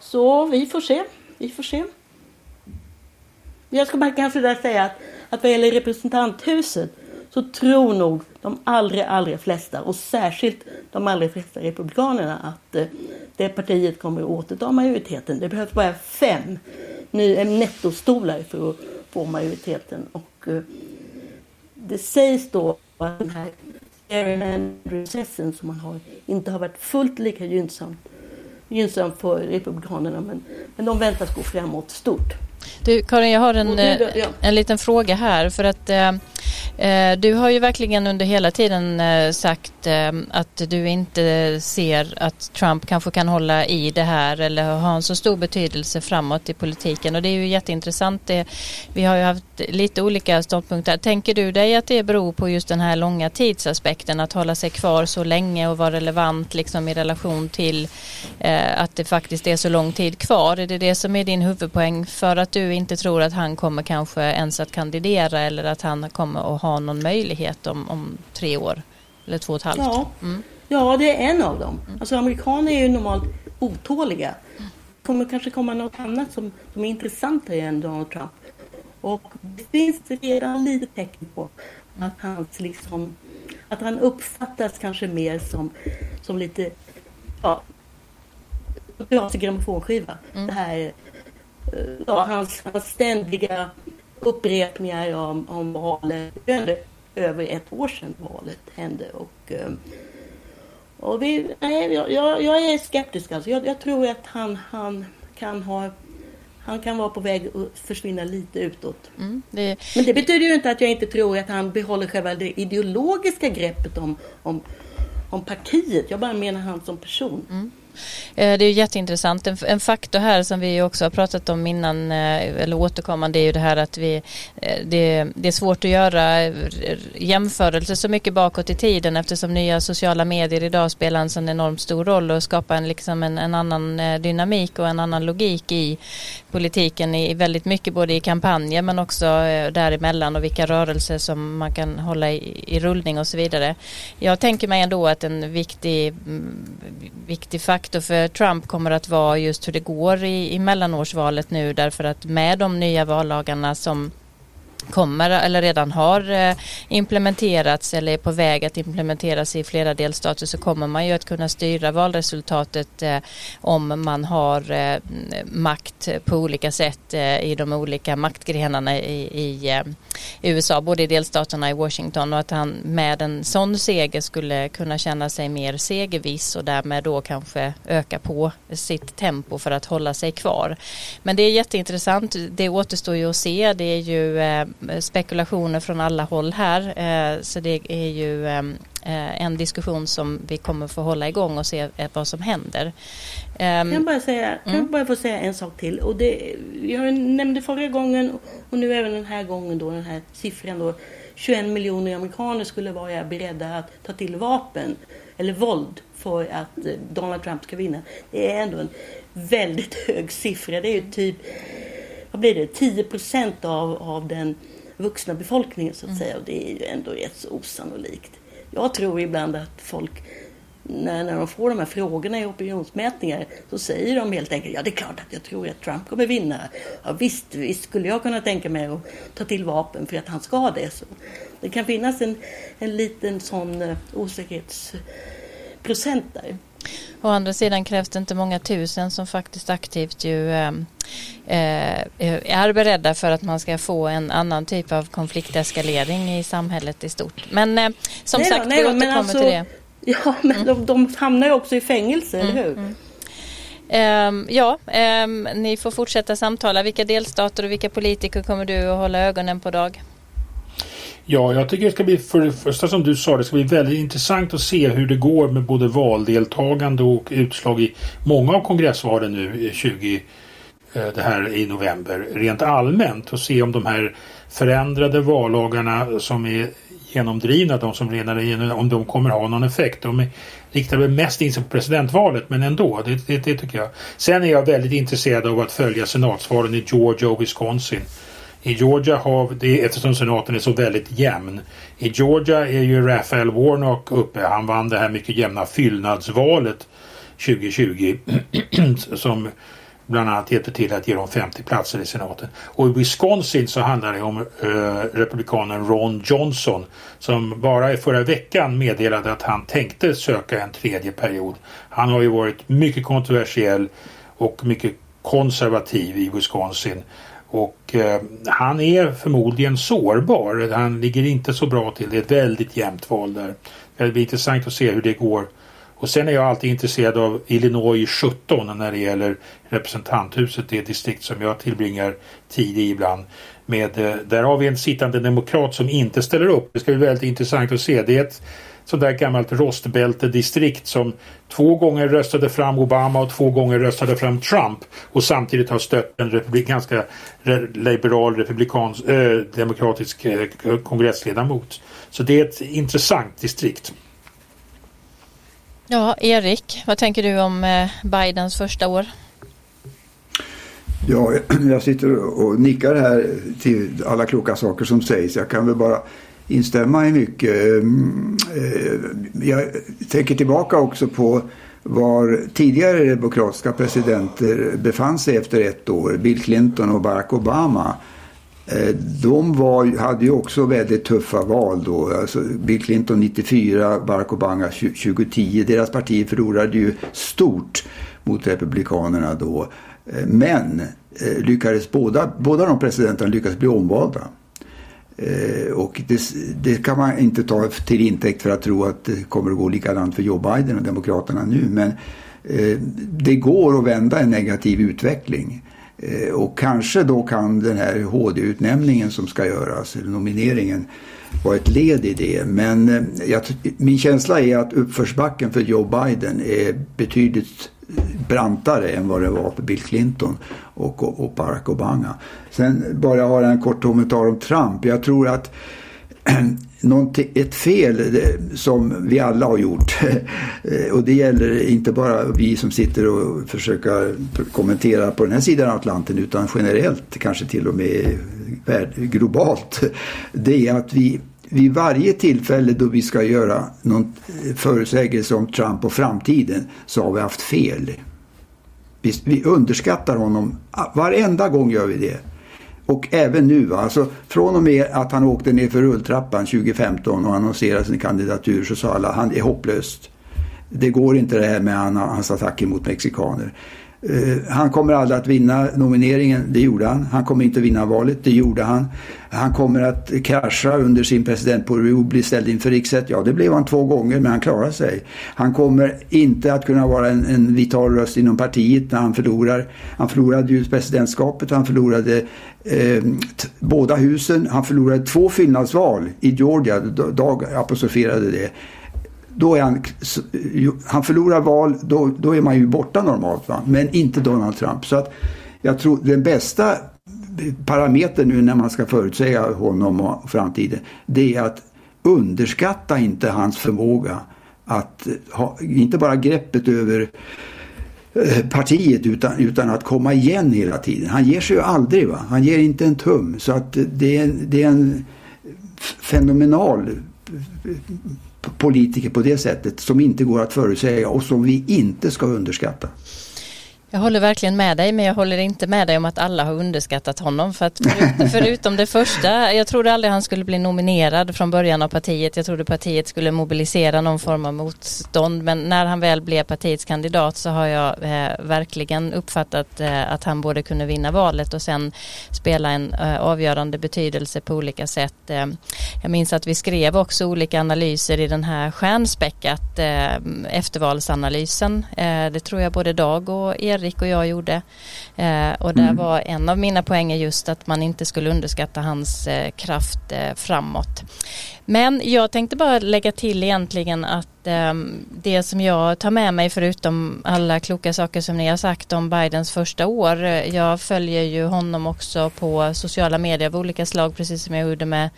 Så vi får se, vi får se. Jag ska bara kanske där säga att, att vad gäller representanthuset så tror nog de allra, allra flesta och särskilt de allra flesta republikanerna att eh, det partiet kommer att återta majoriteten. Det behövs bara fem ny, nettostolar för att få majoriteten. Och eh, det sägs då att den här processen som man har inte har varit fullt lika gynnsam, gynnsam för republikanerna men, men de väntas gå framåt stort. Du Karin, jag har en, det- eh, ja. en liten fråga här för att eh, eh, du har ju verkligen under hela tiden eh, sagt eh, att du inte ser att Trump kanske kan hålla i det här eller ha en så stor betydelse framåt i politiken och det är ju jätteintressant. Det, vi har ju haft lite olika ståndpunkter. Tänker du dig att det beror på just den här långa tidsaspekten att hålla sig kvar så länge och vara relevant liksom i relation till eh, att det faktiskt är så lång tid kvar? Är det det som är din huvudpoäng för att du inte tror att han kommer kanske ens att kandidera eller att han kommer att ha någon möjlighet om, om tre år eller två och ett halvt? Ja. Mm. ja, det är en av dem. Alltså amerikaner är ju normalt otåliga. Det kommer kanske komma något annat som, som är intressantare än Donald Trump. Och det finns redan lite tecken på att, hans liksom, att han uppfattas kanske mer som, som lite ja, grammofonskiva. Det här, ja, hans, hans ständiga upprepningar om, om valet. Över ett år sedan valet hände. Och, eh, och vi, nej, jag, jag, är skeptisk. Alltså. Jag, jag tror att han, han kan ha han kan vara på väg att försvinna lite utåt. Mm. Det, Men det betyder ju inte att jag inte tror att han behåller själva det ideologiska greppet om, om, om partiet. Jag bara menar han som person. Eh, Eh, det är ju jätteintressant. En, en faktor här som vi också har pratat om innan eh, eller återkommande är ju det här att vi, eh, det, det är svårt att göra jämförelser så mycket bakåt i tiden eftersom nya sociala medier idag spelar en sån enormt stor roll och skapar en, liksom en, en annan dynamik och en annan logik i politiken i väldigt mycket både i kampanjer men också däremellan och vilka rörelser som man kan hålla i, i rullning och så vidare. Jag tänker mig ändå att en viktig, mm, viktig faktor faktor för Trump kommer att vara just hur det går i, i mellanårsvalet nu därför att med de nya vallagarna som kommer eller redan har eh, implementerats eller är på väg att implementeras i flera delstater så kommer man ju att kunna styra valresultatet eh, om man har eh, makt på olika sätt i de olika maktgrenarna i, i USA, både i delstaterna i Washington och att han med en sån seger skulle kunna känna sig mer segerviss och därmed då kanske öka på sitt tempo för att hålla sig kvar. Men det är jätteintressant. Det återstår ju att se. Det är ju spekulationer från alla håll här. Eh, så det är ju ehm, eh, en diskussion som vi kommer få hålla igång och se eh, vad som händer. Ehm, kan jag bara, säga, kan jag bara få säga en sak till? Och det, jag nämnde förra gången och nu även den här gången då den här siffran då. 21 miljoner amerikaner skulle vara beredda att ta till vapen eller våld för att Donald Trump ska vinna. Det är ändå en väldigt hög siffra. Det är ju typ vad blir det, 10 procent av, av den vuxna befolkningen så att mm. säga. Och det är ju ändå rätt så osannolikt. Jag tror ibland att folk när, när de får de här frågorna i opinionsmätningar så säger de helt enkelt ja det är klart att jag tror att Trump kommer vinna. Ja, visst, visst skulle jag kunna tänka mig att ta till vapen för att han ska det. Så det kan finnas en, en liten sån uh, osäkerhetsprocent där. Å andra sidan krävs det inte många tusen som faktiskt aktivt ju ehm, eh, är beredda för att man ska få en annan typ av konflikteskalering i samhället i stort. Men eh, som nej sagt, då, vi återkommer alltså, till det. Ja, men mm. de, de hamnar ju också i fängelse, mm, eller hur? Mm. Um, ja, um, ni får fortsätta samtala. Vilka delstater och vilka politiker kommer du att hålla ögonen på Dag? Ja, jag tycker det ska bli, för det första som du sa, det ska bli väldigt intressant att se hur det går med både valdeltagande och utslag i många av kongressvalen nu 20 eh, det här i november rent allmänt och se om de här förändrade vallagarna som är genomdrivna, de som redan är genomdrivna, om de kommer ha någon effekt. De riktar väl mest in sig på presidentvalet men ändå, det, det, det tycker jag. Sen är jag väldigt intresserad av att följa senatsvalen i Georgia och Wisconsin. I Georgia har det, eftersom senaten är så väldigt jämn. I Georgia är ju Raphael Warnock uppe. Han vann det här mycket jämna fyllnadsvalet 2020 som bland annat hjälpte till att ge dem 50 platser i senaten. Och i Wisconsin så handlar det om eh, republikanen Ron Johnson som bara i förra veckan meddelade att han tänkte söka en tredje period. Han har ju varit mycket kontroversiell och mycket konservativ i Wisconsin och eh, han är förmodligen sårbar. Han ligger inte så bra till. Det är ett väldigt jämnt val där. Det blir intressant att se hur det går. Och sen är jag alltid intresserad av Illinois 17 när det gäller representanthuset. Det distrikt som jag tillbringar tid i ibland. Med, eh, där har vi en sittande demokrat som inte ställer upp. Det ska bli väldigt intressant att se. Det är ett sånt där gammalt rostbältedistrikt som två gånger röstade fram Obama och två gånger röstade fram Trump och samtidigt har stött en republik, ganska liberal republikansk äh, demokratisk äh, kongressledamot. Så det är ett intressant distrikt. Ja, Erik, vad tänker du om eh, Bidens första år? Ja, jag sitter och nickar här till alla kloka saker som sägs. Jag kan väl bara instämma i mycket. Ehm, eh, jag tänker tillbaka också på var tidigare demokratiska presidenter befann sig efter ett år. Bill Clinton och Barack Obama. Eh, de var, hade ju också väldigt tuffa val då. Alltså Bill Clinton 94, Barack Obama 2010. Deras parti förlorade ju stort mot Republikanerna då. Eh, men lyckades båda, båda de presidenterna lyckades bli omvalda. Eh, och det, det, kan man inte ta till intäkt för att tro att det kommer att gå likadant för Joe Biden och Demokraterna nu. Men eh, det går att vända en negativ utveckling. Eh, och kanske då kan den här HD-utnämningen som ska göras, eller nomineringen, vara ett led i det. Men eh, jag, min känsla är att uppförsbacken för Joe Biden är betydligt brantare än vad det var för Bill Clinton och, och Barack Obama. Sen bara har jag en kort kommentar om Trump. Jag tror att ett fel eh, som vi alla har gjort och det gäller inte bara vi som sitter och försöker kommentera på den här sidan av Atlanten utan generellt kanske till och med globalt. Det är att vi vid varje tillfälle då vi ska göra någon förutsägelse om Trump och framtiden så har vi haft fel. Vi, vi underskattar honom. Varenda gång gör vi det. Och även nu, alltså från och med att han åkte ner för rulltrappan 2015 och annonserade sin kandidatur så sa alla han är hopplöst. Det går inte det här med hans attacker mot mexikaner. Eh, han kommer aldrig att vinna nomineringen, det gjorde han. Han kommer inte vinna valet, det gjorde han. Han kommer att krascha under sin presidentperiod, bli ställd inför riksrätt. Ja, det blev han två gånger, men han klarar sig. Han kommer inte att kunna vara en, en vital röst inom partiet när han förlorar. Han förlorade ju presidentskapet, han förlorade eh, båda husen. Han förlorade två fyllnadsval i Georgia, Dag apostroferade det då är han, han förlorar val, då, då är man ju borta normalt. Va? Men inte Donald Trump. Så att jag tror den bästa eh, parametern nu när man ska förutsäga honom och framtiden, det är att underskatta inte hans förmåga att eh, ha, inte bara greppet över eh, partiet utan, utan att komma igen hela tiden. Han ger sig ju aldrig. Va? Han ger inte en tum. Så att det är, det är en fenomenal politiker på det sättet som inte går att förutsäga och som vi inte ska underskatta. Jag håller verkligen med dig men jag håller inte med dig om att alla har underskattat honom för att förut, förutom det första, jag trodde aldrig han skulle bli nominerad från början av partiet. Jag trodde partiet skulle mobilisera någon form av motstånd men när han väl blev partiets kandidat så har jag eh, verkligen uppfattat eh, att han både kunde vinna valet och sen spela en eh, avgörande betydelse på olika sätt. Eh, jag minns att vi skrev också olika analyser i den här stjärnspäckat eh, eftervalsanalysen. Eh, det tror jag både Dag och er Erik och jag gjorde. Eh, och där mm. var en av mina poänger just att man inte skulle underskatta hans eh, kraft eh, framåt. Men jag tänkte bara lägga till egentligen att ehm, det som jag tar med mig förutom alla kloka saker som ni har sagt om Bidens första år. Eh, jag följer ju honom också på sociala medier av olika slag precis som jag gjorde med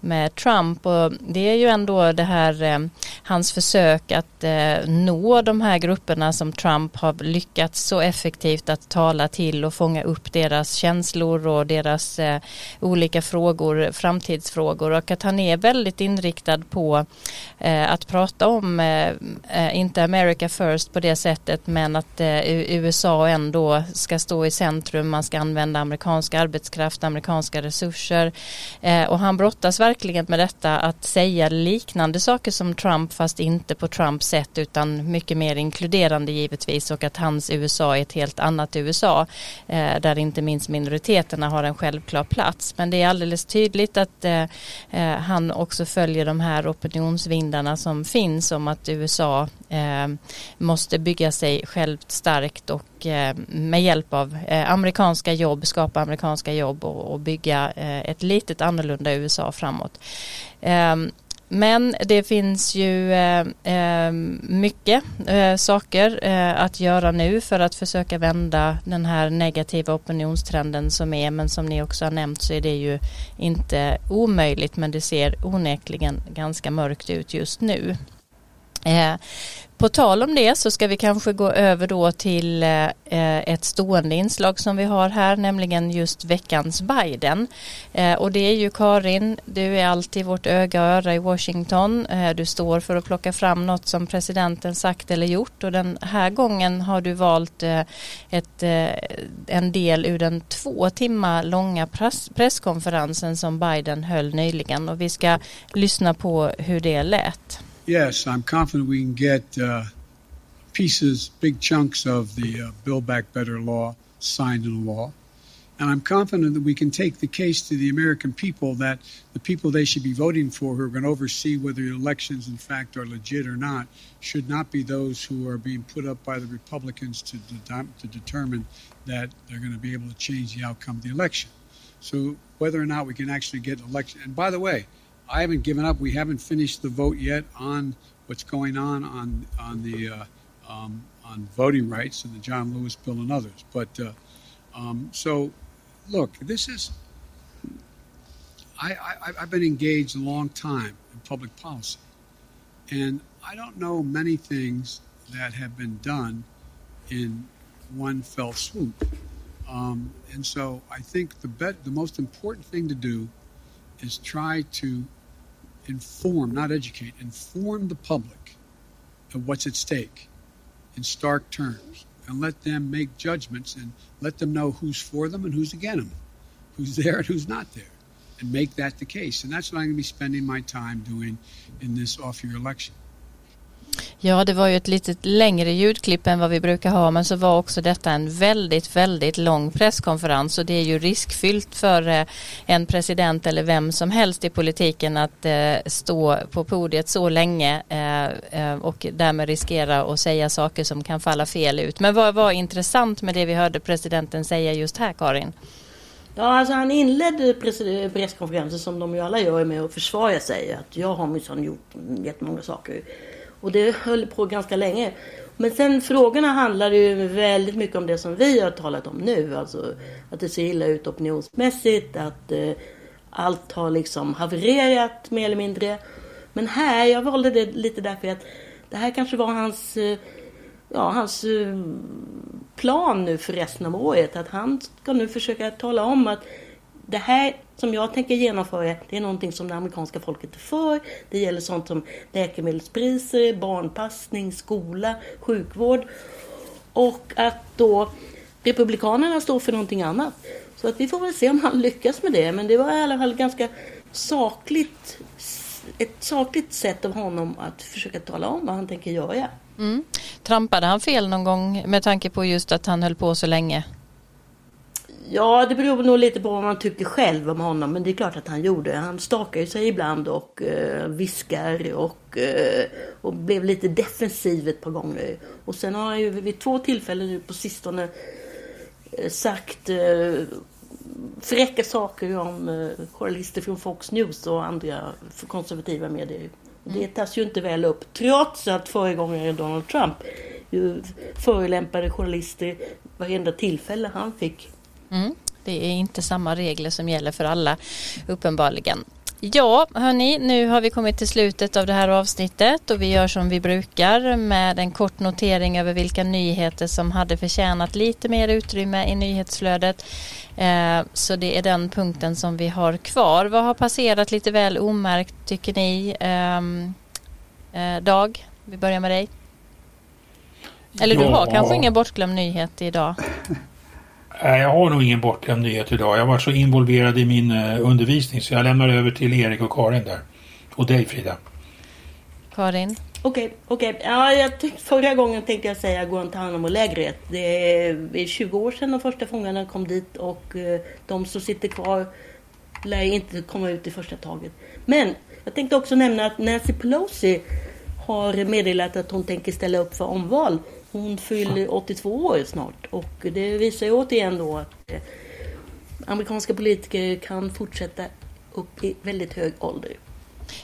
med Trump. Och det är ju ändå det här eh, hans försök att eh, nå de här grupperna som Trump har lyckats så effektivt att tala till och fånga upp deras känslor och deras eh, olika frågor, framtidsfrågor. Och att han är väldigt inriktad på eh, att prata om, eh, eh inte America first på det sättet men att eh, USA ändå ska stå i centrum, man ska använda amerikansk arbetskraft, amerikanska resurser. Eh, och han brottas verkligen med detta att säga liknande saker som Trump fast inte på Trumps sätt utan mycket mer inkluderande givetvis och att hans USA är ett helt annat USA eh, där inte minst minoriteterna har en självklar plats. Men det är alldeles tydligt att eh, eh han också följer de här opinionsvindarna som finns om att USA Ehm, måste bygga sig självt starkt och eh, med hjälp av eh, amerikanska jobb skapa amerikanska jobb och, och bygga eh, ett litet annorlunda USA framåt. Ehm, men det finns ju eh, eh, mycket eh, saker eh, att göra nu för att försöka vända den här negativa opinionstrenden som är. Men som ni också har nämnt så är det ju inte omöjligt men det ser onekligen ganska mörkt ut just nu. Eh, på tal om det så ska vi kanske gå över då till eh, ett stående inslag som vi har här, nämligen just veckans Biden. Eh, och det är ju Karin, du är alltid vårt öga och öra i Washington. Eh, du står för att plocka fram något som presidenten sagt eller gjort och den här gången har du valt eh, ett, eh, en del ur den två timmar långa press, presskonferensen som Biden höll nyligen och vi ska lyssna på hur det lät. Yes, I'm confident we can get uh, pieces, big chunks of the uh, Build Back Better law signed into law. And I'm confident that we can take the case to the American people that the people they should be voting for who are going to oversee whether the elections in fact are legit or not should not be those who are being put up by the Republicans to, de- to determine that they're going to be able to change the outcome of the election. So whether or not we can actually get election, and by the way, I haven't given up. We haven't finished the vote yet on what's going on on on the uh, um, on voting rights and the John Lewis bill and others. But uh, um, so, look, this is. I, I, I've been engaged a long time in public policy, and I don't know many things that have been done in one fell swoop. Um, and so I think the bet, the most important thing to do is try to inform, not educate, inform the public of what's at stake in stark terms and let them make judgments and let them know who's for them and who's against them, who's there and who's not there, and make that the case. And that's what I'm going to be spending my time doing in this off year election. Ja, det var ju ett lite längre ljudklipp än vad vi brukar ha, men så var också detta en väldigt, väldigt lång presskonferens och det är ju riskfyllt för eh, en president eller vem som helst i politiken att eh, stå på podiet så länge eh, och därmed riskera att säga saker som kan falla fel ut. Men vad var intressant med det vi hörde presidenten säga just här, Karin? Ja, alltså han inledde presskonferensen som de ju alla gör med att försvara sig. Att jag har minsann gjort jättemånga saker. Och det höll på ganska länge. Men sen frågorna handlade ju väldigt mycket om det som vi har talat om nu. Alltså att det ser illa ut opinionsmässigt, att eh, allt har liksom havererat mer eller mindre. Men här, jag valde det lite därför att det här kanske var hans, eh, ja, hans eh, plan nu för resten av året. Att han ska nu försöka tala om att det här som jag tänker genomföra, det är någonting som det amerikanska folket är för. Det gäller sånt som läkemedelspriser, barnpassning, skola, sjukvård. Och att då Republikanerna står för någonting annat. Så att vi får väl se om han lyckas med det. Men det var i alla fall ganska sakligt, ett sakligt sätt av honom att försöka tala om vad han tänker göra. Mm. Trampade han fel någon gång med tanke på just att han höll på så länge? Ja, det beror nog lite på vad man tycker själv om honom. Men det är klart att han gjorde. Han stakar sig ibland och uh, viskar och, uh, och blev lite defensiv ett par gånger. Och sen har han ju vid två tillfällen nu på sistone uh, sagt uh, fräcka saker om uh, journalister från Fox News och andra konservativa medier. Och det tas ju inte väl upp. Trots att föregångaren Donald Trump ju förolämpade journalister varenda tillfälle han fick Mm. Det är inte samma regler som gäller för alla uppenbarligen. Ja, hörni, nu har vi kommit till slutet av det här avsnittet och vi gör som vi brukar med en kort notering över vilka nyheter som hade förtjänat lite mer utrymme i nyhetsflödet. Eh, så det är den punkten som vi har kvar. Vad har passerat lite väl omärkt tycker ni? Ehm, eh, Dag, vi börjar med dig. Eller du har kanske ingen bortglömd nyhet idag? Jag har nog ingen bortglömd nyhet idag. Jag var så involverad i min uh, undervisning så jag lämnar över till Erik och Karin där. Och dig Frida. Karin? Okej, okay, okej. Okay. Ja, förra gången tänkte jag säga Guantanamo-lägret. Det är 20 år sedan de första fångarna kom dit och uh, de som sitter kvar lär inte komma ut i första taget. Men jag tänkte också nämna att Nancy Pelosi har meddelat att hon tänker ställa upp för omval hon fyller 82 år snart och det visar ju återigen då att eh, amerikanska politiker kan fortsätta upp i väldigt hög ålder.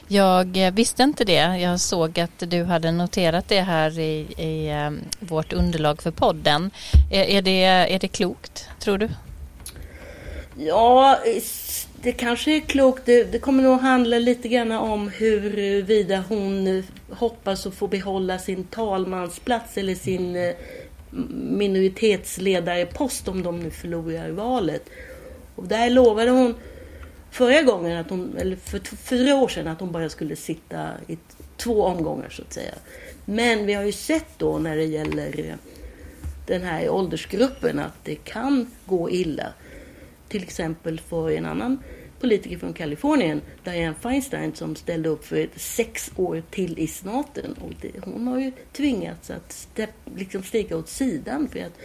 Jag eh, visste inte det. Jag såg att du hade noterat det här i, i um, vårt underlag för podden. Är, är, det, är det klokt, tror du? Ja, det kanske är klokt. Det, det, kommer nog handla lite grann om huruvida hon hoppas att få behålla sin talmansplats eller sin eh, minoritetsledarepost om de nu förlorar valet. Och där lovade hon förra gången, att hon, eller för fyra år sedan, att hon bara skulle sitta i två omgångar så att säga. Men vi har ju sett då när det gäller den här åldersgruppen att det kan gå illa till exempel för en annan politiker från Kalifornien, Dianne Feinstein, som ställde upp för sex år till i senaten. Och det, hon har ju tvingats att step, liksom stiga åt sidan för att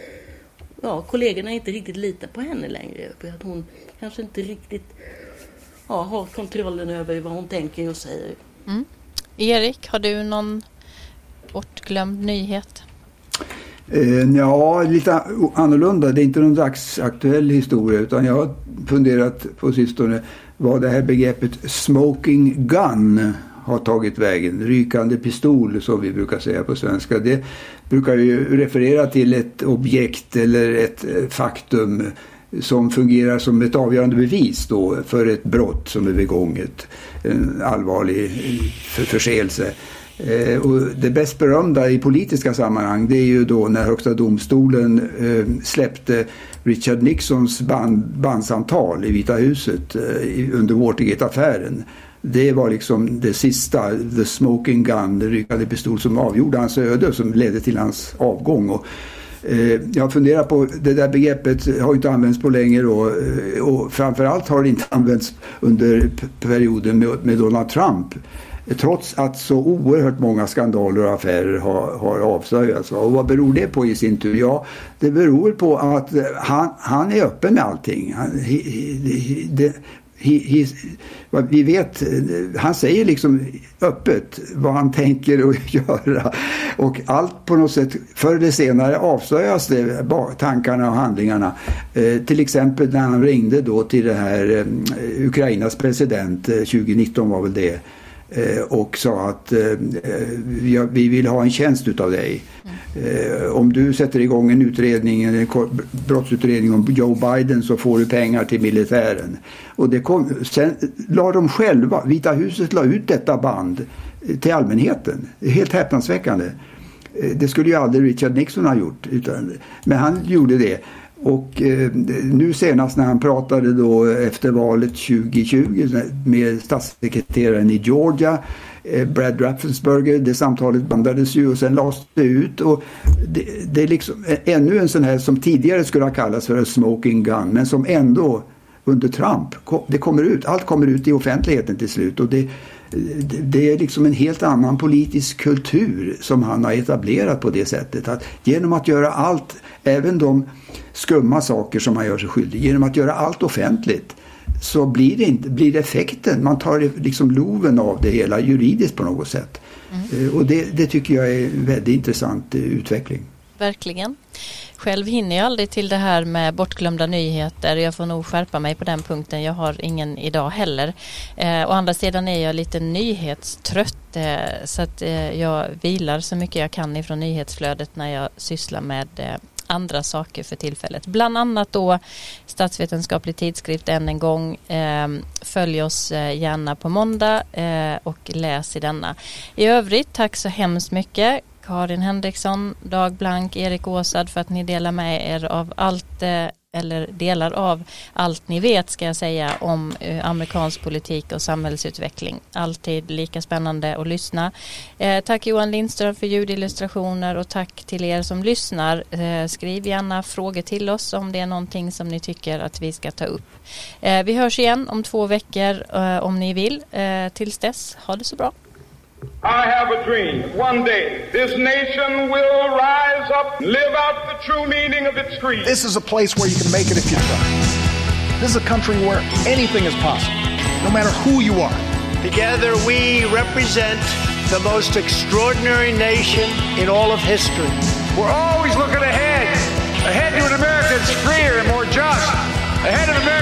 ja, kollegorna inte riktigt litar på henne längre. För att hon kanske inte riktigt ja, har kontrollen över vad hon tänker och säger. Mm. Erik, har du någon bortglömd nyhet? Eh, ja, lite annorlunda. Det är inte någon dagsaktuell historia utan jag har funderat på sistone vad det här begreppet smoking gun har tagit vägen. Rykande pistol som vi brukar säga på svenska. Det brukar ju referera till ett objekt eller ett eh, faktum som fungerar som ett avgörande bevis då för ett brott som är begånget. En allvarlig förseelse. Eh, och det bäst berömda i politiska sammanhang det är ju då när Högsta domstolen eh, släppte Richard Nixons band, bandsamtal i Vita huset eh, under Watergate-affären. Det var liksom det sista, the smoking gun, den ryckande pistol som avgjorde hans öde som ledde till hans avgång. Och, eh, jag funderar på, det där begreppet har inte använts på länge då eh, och framförallt har det inte använts under perioden med, med Donald Trump. Trots att så oerhört många skandaler och affärer har, har avslöjats. Och vad beror det på i sin tur? Ja, det beror på att eh, han, han är öppen med allting. Han, he, he, de, he, he, vi vet, eh, han säger liksom öppet vad han tänker att göra. Och allt på något sätt, förr eller senare avslöjas det, tankarna och handlingarna. Eh, till exempel när han ringde då till det här eh, Ukrainas president, eh, 2019 var väl det Eh, och sa att eh, eh, vi vill ha en tjänst utav dig. Mm. Om du sätter igång en utredning, en brottsutredning om Joe Biden så får du pengar till militären. Och det kom, sen la de själva, Vita huset la ut detta band till allmänheten. Helt häpnadsväckande. Det skulle ju aldrig Richard Nixon ha gjort. Utan, men han gjorde det. Och eh, nu senast när han pratade då efter valet 2020 med statssekreteraren i Georgia eh, Brad Raffensperger, det samtalet bandades ju och sen lades det ut. Och det, det är liksom ännu en sån här som tidigare skulle ha kallats för en smoking gun men som ändå under Trump, det kommer ut, allt kommer ut i offentligheten till slut. Och det, det är liksom en helt annan politisk kultur som han har etablerat på det sättet. Att genom att göra allt, även de skumma saker som man gör sig skyldig, genom att göra allt offentligt så blir, det inte, blir det effekten, man tar liksom loven av det hela juridiskt på något sätt. Mm. Och det, det, tycker jag är en väldigt intressant eh, utveckling. Verkligen. Själv hinner jag aldrig till det här med bortglömda nyheter. Jag får nog skärpa mig på den punkten. Jag har ingen idag heller. Eh, å andra sidan är jag lite nyhetstrött eh, så att eh, jag vilar så mycket jag kan ifrån nyhetsflödet när jag sysslar med eh, andra saker för tillfället. Bland annat då Statsvetenskaplig tidskrift än en gång. Eh, följ oss eh, gärna på måndag eh, och läs i denna. I övrigt, tack så hemskt mycket. Karin Henriksson, Dag Blank, Erik Åsad för att ni delar med er av allt eh, eller delar av allt ni vet ska jag säga om eh, amerikansk politik och samhällsutveckling. Alltid lika spännande att lyssna. Eh, tack Johan Lindström för ljudillustrationer och tack till er som lyssnar. Eh, skriv gärna frågor till oss om det är någonting som ni tycker att vi ska ta upp. Eh, vi hörs igen om två veckor eh, om ni vill. Tills dess, ha det så bra. I have a dream. One day, this nation will rise up, live out the true meaning of its creed. This is a place where you can make it if you try. This is a country where anything is possible, no matter who you are. Together, we represent the most extraordinary nation in all of history. We're always looking ahead, ahead to an America that's freer and more just, ahead of America